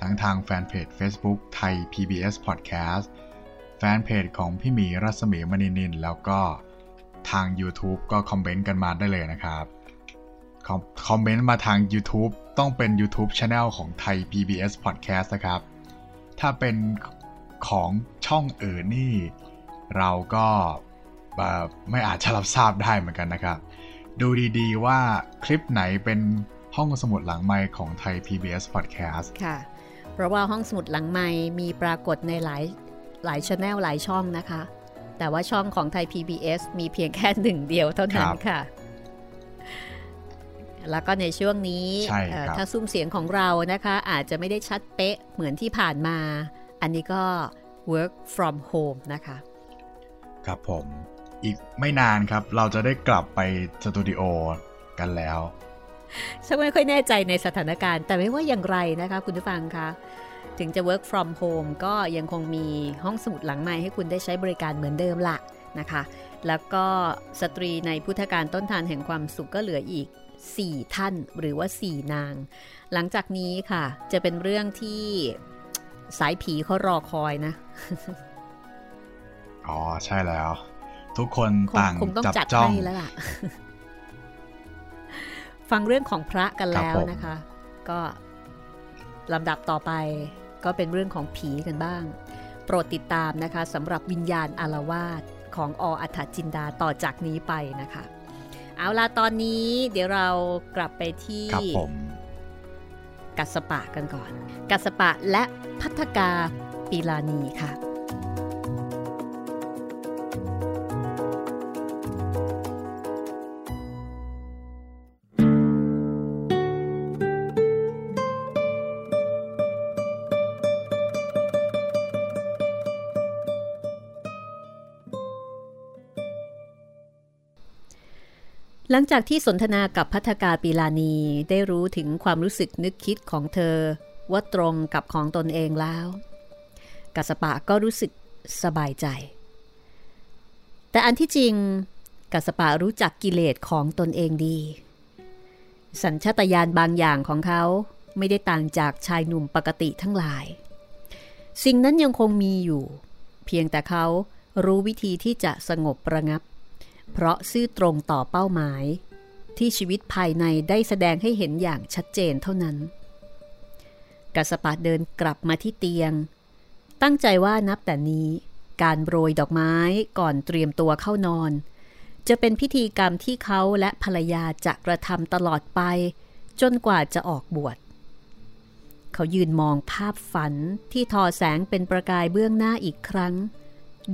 ทั้งทางแฟนเพจ Facebook ไทย PBS Podcast แฟนเพจของพี่หมีรัศมีมณีนิน แล้วก็ทาง YouTube ก็คอมเมนต์กันมาได้เลยนะครับ คอมเมนต์มาทาง YouTube ต้องเป็น YouTube Channel ของไทย PBS Podcast นะครับ ถ้าเป็นของช่องอื่นนี่ เราก็ไม่อาจจะรับทราบได้เหมือนกันนะครับ ดูดีๆว่าคลิปไหนเป็นห้องสมุดหลังไมค์ของไทย PBS Podcast ค่ะ เพราะว่าห้องสมุดหลังไมค์มีปรากฏในหลาย หลายช anel หลายช่องนะคะ แต่ว่าช่องของไทย PBS มีเพียงแค่หนึ่งเดียวเท่านั้นค่ะ แล้วก็ในช่วงนี้ถ้าซุ้มเสียงของเรานะคะ อาจจะไม่ได้ชัดเป๊ะเหมือนที่ผ่านมา อันนี้ก็ work from home นะคะ ครับผมอีกไม่นานครับ เราจะได้กลับไปสตูดิโอกันแล้วฉันไม่ค่อยแน่ใจในสถานการณ์ แต่ไม่ว่าอย่างไรนะคะ คุณผู้ฟังคะ ถึงจะ work from home ก็ยังคงมีห้องสมุดหลังใหม่ให้คุณได้ใช้บริการเหมือนเดิมละนะคะ แล้วก็สตรีในพุทธการต้นทานแห่งความสุขก็เหลืออีก 4 ท่านหรือว่า 4 นาง หลังจากนี้ค่ะ จะเป็นเรื่องที่สายผีเขารอคอยนะ อ๋อ ใช่แล้ว ทุกคนต่างจับจ้องแล้วล่ะ ฟังเรื่องของพระกันแล้วนะคะ ก็ลำดับต่อไป ก็เป็นเรื่องของผีกันบ้าง โปรดติดตามนะคะสำหรับวิญญาณอารวาสของออัฏฐจินดาต่อจากนี้ไปนะคะ เอาล่ะตอนนี้เดี๋ยวเรากลับไปที่กัสปะกันก่อน กัสปะและพัทกาปีลานีค่ะ หลังจากที่สนทนากับพัฒกาปีลานีได้รู้ถึงความรู้สึกนึกคิดของเธอ ว่าตรงกับของตนเองแล้ว กัสปะก็รู้สึกสบายใจ แต่อันที่จริง กัสปะรู้จักกิเลสของตนเองดี สัญชาตญาณบางอย่างของเขาไม่ได้ต่างจากชายหนุ่มปกติทั้งหลาย สิ่งนั้นยังคงมีอยู่ เพียงแต่เขารู้วิธีที่จะสงบประงับ เพราะซื่อตรงต่อเป้าหมาย ที่ชีวิตภายในได้แสดงให้เห็นอย่างชัดเจนเท่านั้นกัสปะเดินกลับมาที่เตียง ตั้งใจว่านับแต่นี้การโรยดอกไม้ก่อนเตรียมตัวเข้านอน จะเป็นพิธีกรรมที่เขาและภรรยาจะกระทำตลอดไป จนกว่าจะออกบวชเขายืนมองภาพฝันที่ทอแสงเป็นประกายเบื้องหน้าอีกครั้ง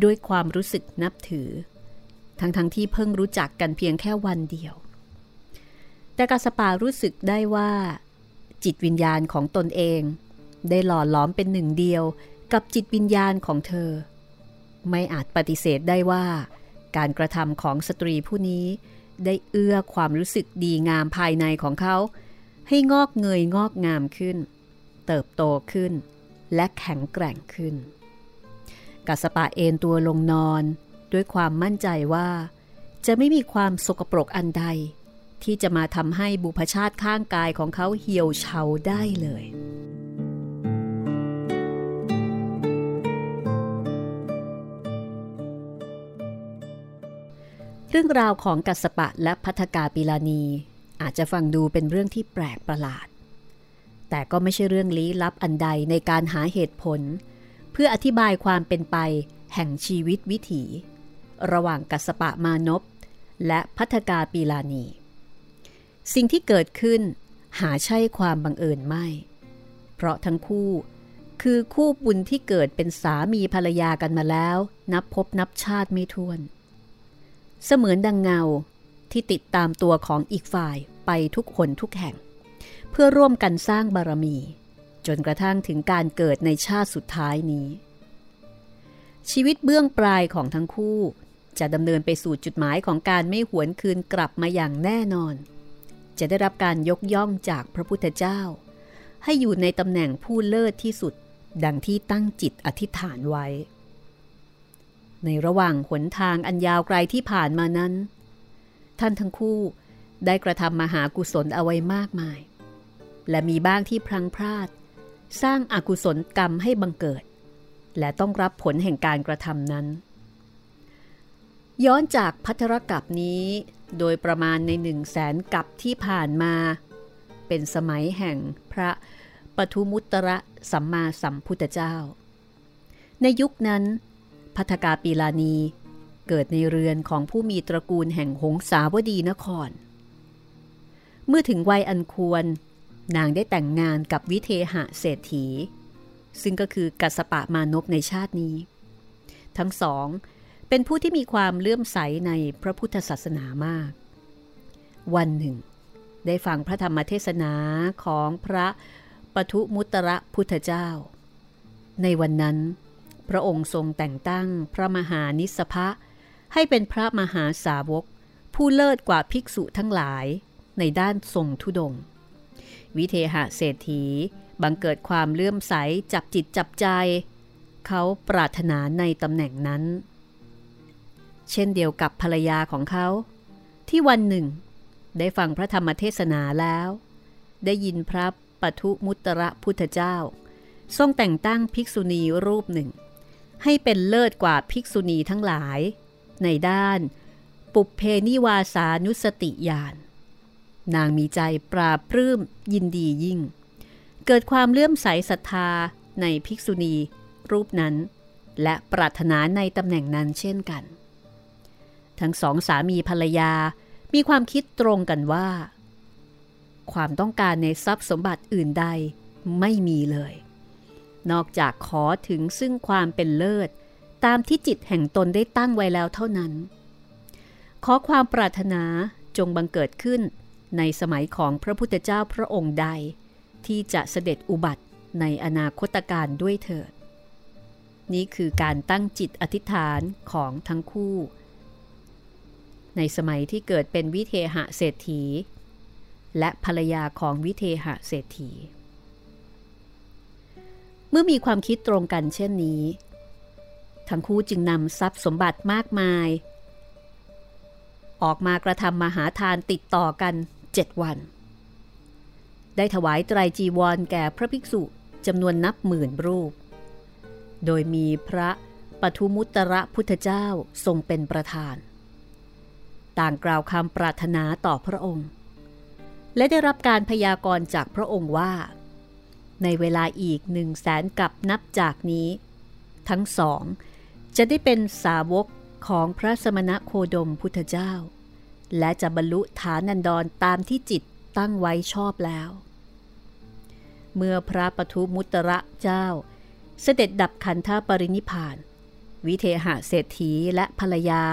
ด้วยความรู้สึกนับถือ ทั้งๆทที่เพิ่งรู้จักกันเพียงแค่วันเดียว แต่กาสปารู้สึกได้ว่า จิตวิญญาณของตนเอง ได้หล่อหลอมเป็นหนึ่งเดียวกับจิตวิญญาณของเธอ ไม่อาจปฏิเสธได้ว่า การกระทำของสตรีผู้นี้ ได้เอื้อความรู้สึกดีงามภายในของเขา ให้งอกเงยงอกงามขึ้น เติบโตขึ้น และแข็งแกร่งขึ้นกัสปะเอนตัวลงนอน ด้วยความมั่นใจว่า จะไม่มีความสกปรกอันใด ที่จะมาทำให้บุพชาติข้างกายของเขาเหี่ยวเฉาได้เลย เรื่องราวของกัสปะและพัทกาปิลานี อาจจะฟังดูเป็นเรื่องที่แปลกประหลาด แต่ก็ไม่ใช่เรื่องลี้ลับอันใดในการหาเหตุผล เพื่ออธิบายความเป็นไปแห่งชีวิตวิถี ระหว่างกัสปะมานพและพัฒกาปีลานี สิ่งที่เกิดขึ้นหาใช่ความบังเอิญไม่ เพราะทั้งคู่คือคู่บุญที่เกิดเป็นสามีภรรยากันมาแล้ว นับพบนับชาติไม่ท้วน เสมือนดังเงาที่ติดตามตัวของอีกฝ่ายไปทุกคนทุกแห่ง เพื่อร่วมกันสร้างบารมี จนกระทั่งถึงการเกิดในชาติสุดท้ายนี้ ชีวิตเบื้องปลายของทั้งคู่ จะดำเนินไปสู่จุดหมายของการไม่หวนคืนกลับมาอย่างแน่นอน จะได้รับการยกย่องจากพระพุทธเจ้า ให้อยู่ในตำแหน่งผู้เลิศที่สุด ดังที่ตั้งจิตอธิษฐานไว้ ในระหว่างหนทางอันยาวไกลที่ผ่านมานั้น ท่านทั้งคู่ได้กระทำมหากุศลเอาไว้มากมาย และมีบ้างที่พลังพลาด สร้างอากุศลกรรมให้บังเกิด และต้องรับผลแห่งการกระทำนั้น ย้อนจากพัทรกับนี้ โดยประมาณในหนึ่งแสนกับที่ผ่านมา เป็นสมัยแห่งพระปทุมุตระสัมมาสัมพุทธเจ้า ในยุคนั้น พัทกาปีลานีเกิดในเรือนของผู้มีตระกูลแห่งหงสาวดีนคร เมื่อถึงวัยอันควร นางได้แต่งงานกับวิเทหะเศรษฐี ซึ่งก็คือกัสปะมานพในชาตินี้ ทั้งสอง เป็นผู้ที่มีความเลื่อมใสในพระพุทธศาสนามาก วันหนึ่ง ได้ฟังพระธรรมเทศนาของพระปทุมุตระพุทธเจ้า ในวันนั้น พระองค์ทรงแต่งตั้งพระมหานิสภะให้เป็นพระมหาสาวก ผู้เลิศกว่าภิกษุทั้งหลายในด้านทรงทุดง วิเทหะเศรษฐีบังเกิดความเลื่อมใสจับจิตจับใจ เขาปรารถนาในตำแหน่งนั้น เช่นเดียวกับภรรยาของเขา ที่วันหนึ่ง ได้ฟังพระธรรมเทศนาแล้ว ได้ยินพระปทุมุตระพุทธเจ้า ทรงแต่งตั้งภิกษุณีรูปหนึ่ง ให้เป็นเลิศกว่าภิกษุณีทั้งหลาย ในด้าน ปุเพนิวาสานุสติญาณนางมีใจปราบปลื้มยินดียิ่ง เกิดความเลื่อมใสศรัทธาในภิกษุณีรูปนั้น และปรารถนาในตำแหน่งนั้นเช่นกัน ทั้งสองสามีภรรยา มีความคิดตรงกันว่า ความต้องการในทรัพย์สมบัติอื่นใดไม่มีเลย นอกจากขอถึงซึ่งความเป็นเลิศ ตามที่จิตแห่งตนได้ตั้งไว้แล้วเท่านั้น ขอความปรารถนาจงบังเกิดขึ้นในสมัยของพระพุทธเจ้าพระองค์ใด ที่จะเสด็จอุบัติในอนาคตการด้วยเถิด นี่คือการตั้งจิตอธิษฐานของทั้งคู่ ในสมัยที่เกิดเป็นวิเทหะเศรษฐี และภรรยาของวิเทหะเศรษฐี เมื่อมีความคิดตรงกันเช่นนี้ ทั้งคู่จึงนำทรัพย์สมบัติมากมาย ออกมากระทำมหาทานติดต่อกันเจ็ดวัน ได้ถวายไตรจีวรแก่พระภิกษุจำนวนนับหมื่นรูป โดยมีพระปทุมุตระพุทธเจ้าทรงเป็นประธาน ต่างกล่าวคำปรารถนาต่อพระองค์ และได้รับการพยากรณ์จากพระองค์ว่า ในเวลาอีกหนึ่งแสนกับนับจากนี้ ทั้งสอง จะได้เป็นสาวกของพระสมณะโคดมพุทธเจ้า และจะบรรลุฐานันดรตามที่จิตตั้งไว้ชอบแล้ว เมื่อพระปทุมุตระเจ้า เสด็จดับขันธปรินิพาน วิเทหะเศรษฐีและภรรยา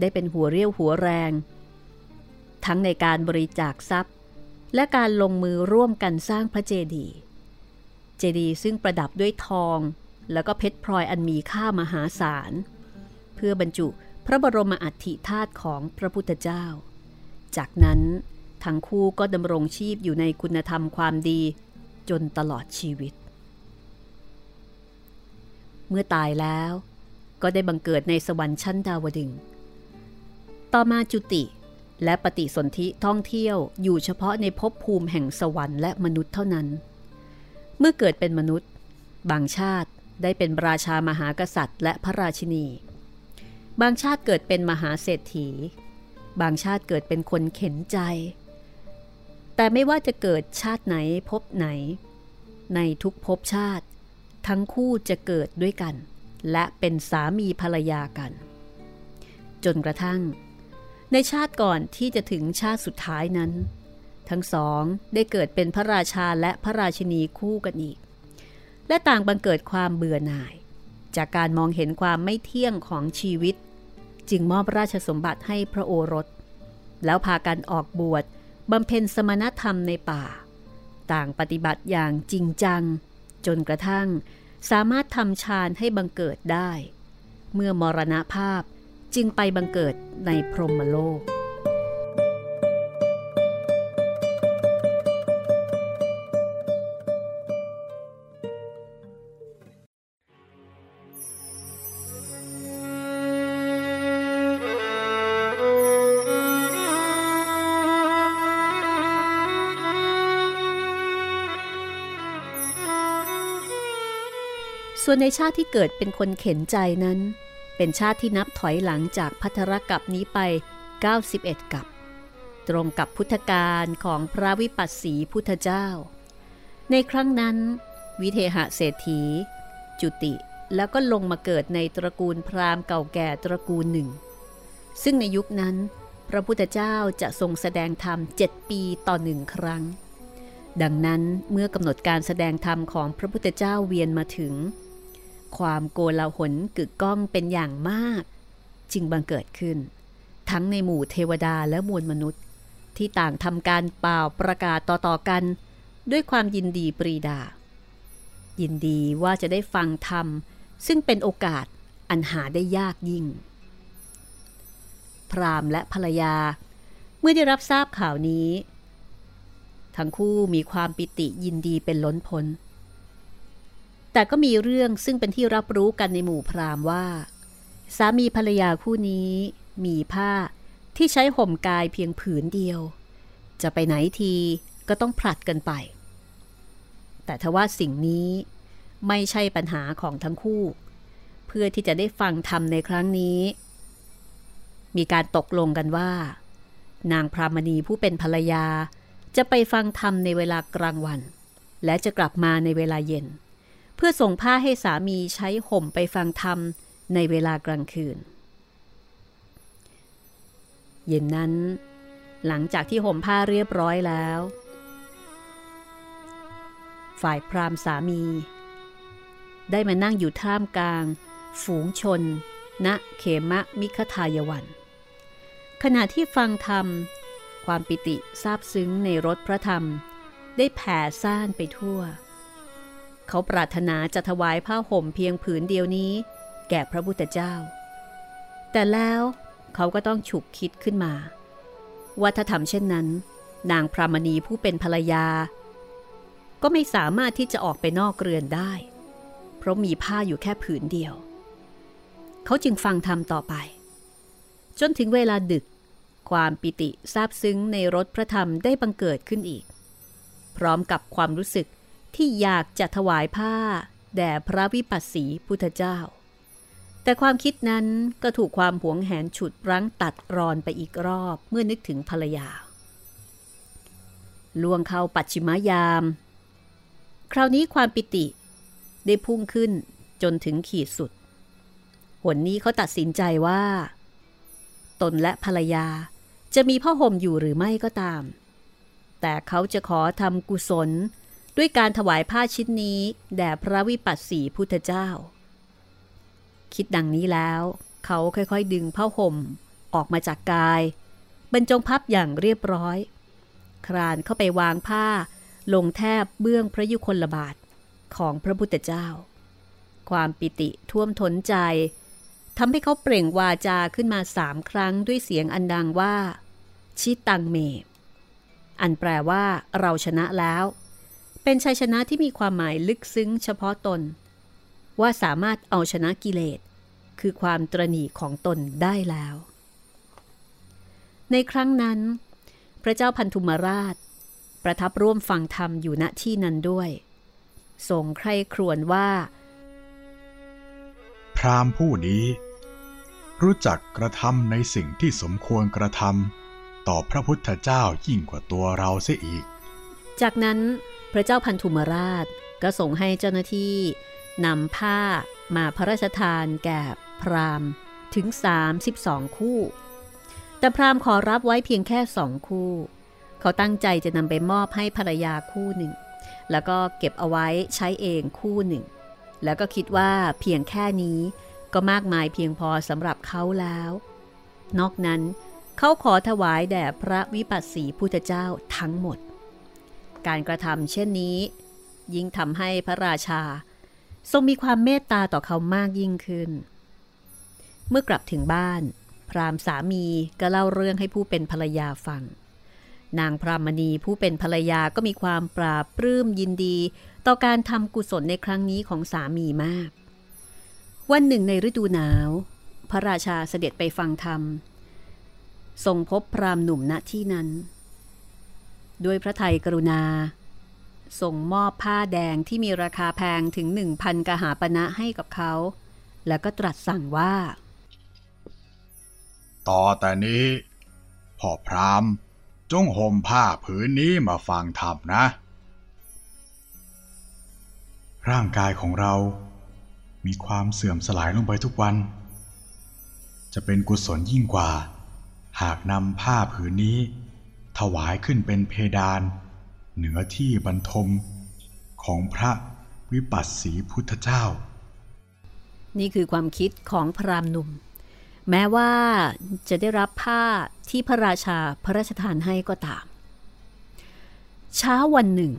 ได้เป็นหัวเรี่ยวหัวแรง ทั้งในการบริจาคทรัพย์ และการลงมือร่วมกันสร้างพระเจดีย์เจดีย์ซึ่งประดับด้วยทอง แล้วก็เพชรพลอยอันมีค่ามหาศาล เพื่อบรรจุพระบรมอัฐิธาตุของพระพุทธเจ้า จากนั้นทั้งคู่ก็ดำรงชีพอยู่ในคุณธรรมความดีจนตลอดชีวิต เมื่อตายแล้วก็ได้บังเกิดในสวรรค์ชั้นดาวดึง ต่อมาจุติ และปฏิสนธิท่องเที่ยวอยู่เฉพาะในภพภูมิแห่งสวรรค์และมนุษย์เท่านั้น เมื่อเกิดเป็นมนุษย์ บางชาติได้เป็นราชามหากษัตริย์และพระราชินี บางชาติเกิดเป็นมหาเศรษฐี บางชาติเกิดเป็นคนเข็นใจ แต่ไม่ว่าจะเกิดชาติไหนพบไหน ในทุกภพชาติ ทั้งคู่จะเกิดด้วยกัน และเป็นสามีภรรยากัน จนกระทั่ง ในชาติก่อนที่จะถึงชาติสุดท้ายนั้น ทั้งสองได้เกิดเป็นพระราชาและพระราชินีคู่กันอีก และต่างบังเกิดความเบื่อหน่าย จากการมองเห็นความไม่เที่ยงของชีวิต จึงมอบราชสมบัติให้พระโอรส แล้วพากันออกบวชบำเพ็ญสมณธรรมในป่า ต่างปฏิบัติอย่างจริงจัง จนกระทั่งสามารถทำฌานให้บังเกิดได้ เมื่อมรณภาพ จึงไปบังเกิดในพรหมโลก ส่วนในชาติที่เกิดเป็นคนเข็นใจนั้น เป็นชาติที่นับถอยหลังจากพัทรกับนี้ไป 91 กับ ตรงกับพุทธกาลของพระวิปัสสีพุทธเจ้า ในครั้งนั้น วิเทหะเศรษฐี จุติแล้วก็ลงมาเกิดในตระกูลพราหมณ์เก่าแก่ตระกูลหนึ่ง ซึ่งในยุคนั้น พระพุทธเจ้าจะทรงแสดงธรรมเจ็ดปีต่อหนึ่งครั้ง ดังนั้นเมื่อกำหนดการแสดงธรรมของพระพุทธเจ้าเวียนมาถึง ความโกลาหลกึกก้องเป็นอย่างมาก จึงบังเกิดขึ้น ทั้งในหมู่เทวดาและมวลมนุษย์ ที่ต่างทำการเป่าประกาศต่อๆกัน ด้วยความยินดีปรีดา ยินดีว่าจะได้ฟังธรรม ซึ่งเป็นโอกาสอันหาได้ยากยิ่ง พรามและภรรยา เมื่อได้รับทราบข่าวนี้ ทั้งคู่มีความปิติยินดีเป็นล้นพ้น แต่ก็มีเรื่องซึ่งเป็นที่รับรู้กันในหมู่พราหมณ์ว่า สามีภรรยาคู่นี้มีผ้าที่ใช้ห่มกายเพียงผืนเดียว จะไปไหนทีก็ต้องผลัดกันไป แต่ทว่าสิ่งนี้ไม่ใช่ปัญหาของทั้งคู่ เพื่อที่จะได้ฟังธรรมในครั้งนี้ มีการตกลงกันว่า นางพรามณีผู้เป็นภรรยาจะไปฟังธรรมในเวลากลางวัน และจะกลับมาในเวลาเย็น เพื่อส่งผ้าให้สามีใช้ห่มไปฟังธรรมในเวลากลางคืน เย็นนั้น หลังจากที่ห่มผ้าเรียบร้อยแล้ว ฝ่ายพราหมณ์สามี ได้มานั่งอยู่ท่ามกลาง ฝูงชน ณเขมะมิคทายวัน ขณะที่ฟังธรรม ความปิติซาบซึ้งในรถพระธรรม ได้แผ่ซ่านไปทั่ว เขาปรารถนาจะถวายผ้าห่มเพียงผืนเดียวนี้ แก่พระพุทธเจ้า แต่แล้วเขาก็ต้องฉุกคิดขึ้นมา ว่าถ้าทำเช่นนั้น นางพรามณีผู้เป็นภรรยา ก็ไม่สามารถที่จะออกไปนอกเรือนได้ เพราะมีผ้าอยู่แค่ผืนเดียว เขาจึงฟังธรรมต่อไป จนถึงเวลาดึกความปิติซาบซึ้งในรถพระธรรมได้บังเกิดขึ้นอีก พร้อมกับความรู้สึก ที่อยากจะถวายผ้า แด่พระวิปัสสีพุทธเจ้า แต่ความคิดนั้นก็ถูกความหวงแหนฉุดรั้งตัดรอนไปอีกรอบเมื่อนึกถึงภรรยาล่วงเข้าปัจฉิมยาม คราวนี้ความปิติได้พุ่งขึ้นจนถึงขีดสุด หนนี้เขาตัดสินใจว่า ตนและภรรยาจะมีพ่อห่มอยู่หรือไม่ก็ตาม แต่เขาจะขอทำกุศล ด้วยการถวายผ้าชิ้นนี้แด่พระวิปัสสีพุทธเจ้า คิดดังนี้แล้ว เขาค่อยๆดึงผ้าห่มออกมาจากกาย บรรจงพับอย่างเรียบร้อย ครานเข้าไปวางผ้า ลงแทบเบื้องพระยุคลบาทของพระพุทธเจ้า ความปิติท่วมท้นใจทำให้เขาเปล่งวาจาขึ้นมาสามครั้งด้วยเสียงอันดังว่า ชิตังเม อันแปลว่าเราชนะแล้ว เป็นชัยชนะที่มีความหมายลึกซึ้งเฉพาะตน ว่าสามารถเอาชนะกิเลส คือความตรณีของตนได้แล้ว ในครั้งนั้น พระเจ้าพันธุมราช ประทับร่วมฟังธรรมอยู่ณที่นั้นด้วยทรงใคร่ครวญว่า พรามผู้นี้ รู้จักกระทำในสิ่งที่สมควรกระทำต่อพระพุทธเจ้ายิ่งกว่าตัวเราเสียอีก จากนั้น พระเจ้าพันธุมราชก็ส่งให้เจ้าหน้าที่นำผ้ามาพระราชทานแก่พรามถึง 32 คู่ แต่พรามขอรับไว้เพียงแค่สองคู่ เขาตั้งใจจะนำไปมอบให้ภรรยาคู่หนึ่ง แล้วก็เก็บเอาไว้ใช้เองคู่หนึ่ง แล้วก็คิดว่าเพียงแค่นี้ก็มากมายเพียงพอสำหรับเขาแล้ว นอกนั้นเขาขอถวายแด่พระวิปัสสีพุทธเจ้าทั้งหมด การกระทำเช่นนี้ ยิ่งทำให้พระราชา ทรงมีความเมตตาต่อเขามากยิ่งขึ้น เมื่อกลับถึงบ้าน พรามสามีก็เล่าเรื่องให้ผู้เป็นภรรยาฟัง นางพรามณีผู้เป็นภรรยาก็มีความปราบปลื้มยินดี ต่อการทำกุศลในครั้งนี้ของสามีมาก วันหนึ่งในฤดูหนาว พระราชาเสด็จไปฟังธรรมทรงพบพรามหนุ่มณที่นั้น ด้วยพระไทยกรุณา ส่งมอบผ้าแดงที่มีราคาแพงถึงหนึ่งพันกหาปณะให้กับเขา แล้วก็ตรัสสั่งว่า ต่อแต่นี้พ่อพรามจงห่มผ้าผืนนี้มาฟังธรรมนะ ร่างกายของเรามีความเสื่อมสลายลงไปทุกวัน จะเป็นกุศลยิ่งกว่า หากนำผ้าผืนนี้ ถวายขึ้นเป็นเพดาน เหนือที่บรรทมของพระวิปัสสีพุทธเจ้า นี่คือความคิดของพรามหนุ่ม แม้ว่าจะได้รับผ้าที่พระราชาพระราชทานให้ก็ตาม เช้าวันหนึ่ง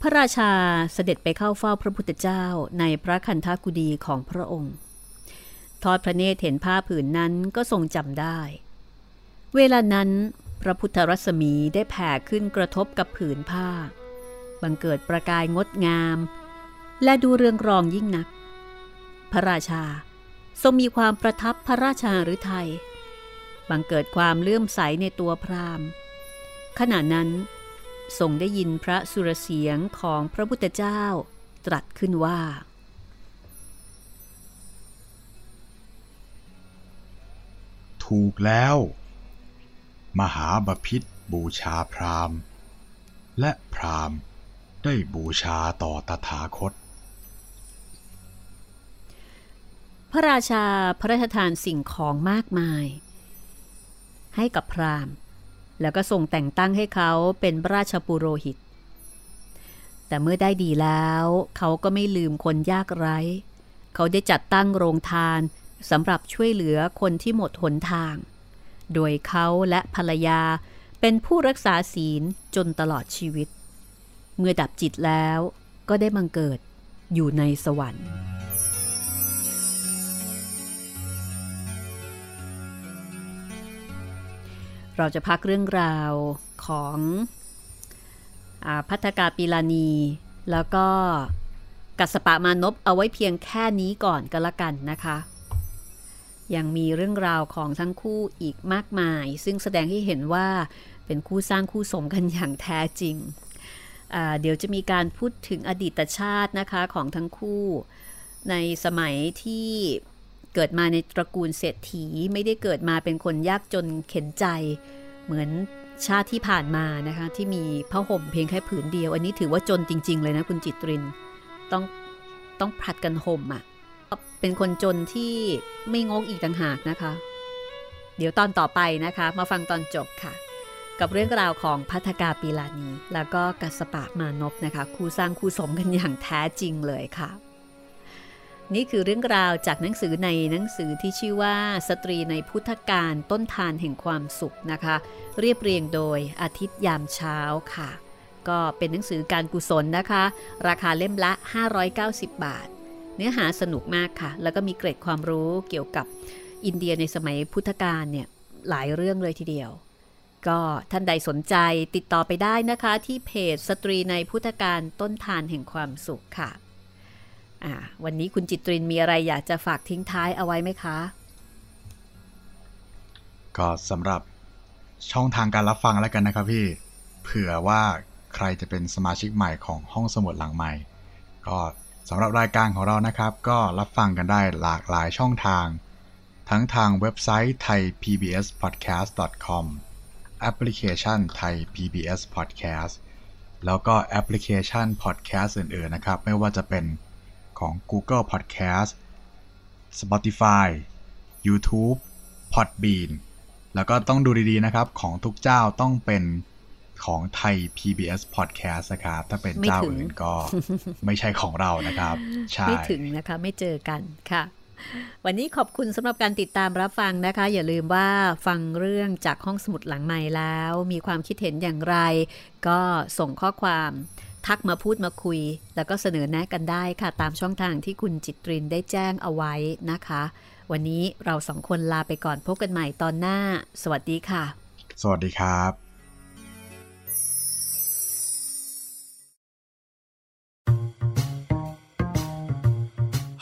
พระราชาเสด็จไปเข้าเฝ้าพระพุทธเจ้าในพระคันธกุดีของพระองค์ ทอดพระเนตรเห็นผ้าผืนนั้นก็ทรงจำได้ เวลานั้น พระพุทธรัศมีได้แผ่ขึ้นกระทบกับผืนผ้า บังเกิดประกายงดงาม และดูเรืองรองยิ่งนัก พระราชาทรงมีความประทับพระราชาหรือไทย บังเกิดความเลื่อมใสในตัวพราหมณ์ ขณะนั้นทรงได้ยินพระสุรเสียงของพระพุทธเจ้าตรัสขึ้นว่า ถูกแล้ว มหาบพิษบูชาพราหมณ์ และพราหมณ์ได้บูชาต่อตถาคต พระราชาพระราชทานสิ่งของมากมาย ให้กับพราหมณ์ แล้วก็ส่งแต่งตั้งให้เขาเป็นราชปุโรหิต แต่เมื่อได้ดีแล้วเขาก็ไม่ลืมคนยากไร้ เขาได้จัดตั้งโรงทานสำหรับช่วยเหลือคนที่หมดหนทาง โดยเขาและภรรยาเป็นผู้รักษาศีลจนตลอดชีวิต เมื่อดับจิตแล้วก็ได้บังเกิดอยู่ในสวรรค์ เราจะพักเรื่องราวของอพัฒกาปิลานี แล้วก็กัสปะมานพเอาไว้เพียงแค่นี้ก่อนก็แล้วกันนะคะ ยังมีเรื่องราวของทั้งคู่อีกมากมาย ซึ่งแสดงให้เห็นว่าเป็นคู่สร้างคู่สมกันอย่างแท้จริง เดี๋ยวจะมีการพูดถึงอดีตชาตินะคะของทั้งคู่ ในสมัยที่เกิดมาในตระกูลเศรษฐีไม่ได้เกิดมาเป็นคนยากจนเข็นใจ เหมือนชาติที่ผ่านมานะคะที่มีผ้าห่มเพียงแค่ผืนเดียว อันนี้ถือว่าจนจริง ๆ เลยนะคุณจิตรินต้องต้องผลัดกันห่มอะ่ะ เป็นคนจนที่ไม่งกอีกต่างหากนะคะ เดี๋ยวตอนต่อไปนะคะ มาฟังตอนจบค่ะ กับเรื่องราวของพัทกาปีลานี แล้วก็กัสปะมานพนะคะ คู่สร้างคู่สมกันอย่างแท้จริงเลยค่ะ นี่คือเรื่องราวจากหนังสือในหนังสือที่ชื่อว่าสตรีในพุทธการต้นทานแห่งความสุขนะคะ เรียบเรียงโดยอาทิตย์ยามเช้าค่ะ ก็เป็นหนังสือการกุศลนะคะ ราคาเล่มละ 590 บาท เนื้อหาสนุกมากค่ะ แล้วก็มีเกร็ดความรู้เกี่ยวกับอินเดียในสมัยพุทธกาลเนี่ยหลายเรื่องเลยทีเดียว ก็ท่านใดสนใจติดต่อไปได้นะคะ ที่เพจสตรีในพุทธการต้นทานแห่งความสุขค่ะวันนี้คุณจิตรินมีอะไรอยากจะฝากทิ้งท้ายเอาไว้ไหมคะ ก็สำหรับช่องทางการรับฟังแล้วกันนะครับพี่ เผื่อว่าใครจะเป็นสมาชิกใหม่ของห้องสมุดหลังใหม่ ก็ สำหรับรายการของเรานะครับ ก็รับฟังกันได้หลากหลายช่องทาง ทั้งทางเว็บไซต์ไทย PBS podcast com แอปพลิเคชันไทย PBS podcast แล้วก็แอปพลิเคชัน podcast อื่นๆนะครับ ไม่ว่าจะเป็นของ Google Podcast Spotify YouTube Podbean แล้วก็ต้องดูดีๆนะครับ ของทุกเจ้าต้องเป็น ของไทย PBS Podcast นะครับ ถ้าเป็นเจ้าอื่นก็ไม่ใช่ของเรานะครับ ใช่ ไม่ถึงนะคะ ไม่เจอกันค่ะ วันนี้ขอบคุณสำหรับการติดตามรับฟังนะคะ อย่าลืมว่าฟังเรื่องจากห้องสมุดหลังใหม่แล้ว มีความคิดเห็นอย่างไร ก็ส่งข้อความทักมาพูดมาคุย แล้วก็เสนอแนะกันได้ค่ะ ตามช่องทางที่คุณจิตรินได้แจ้งเอาไว้นะคะ วันนี้เราสองคนลาไปก่อนพบกันใหม่ตอนหน้า สวัสดีค่ะ สวัสดีครับ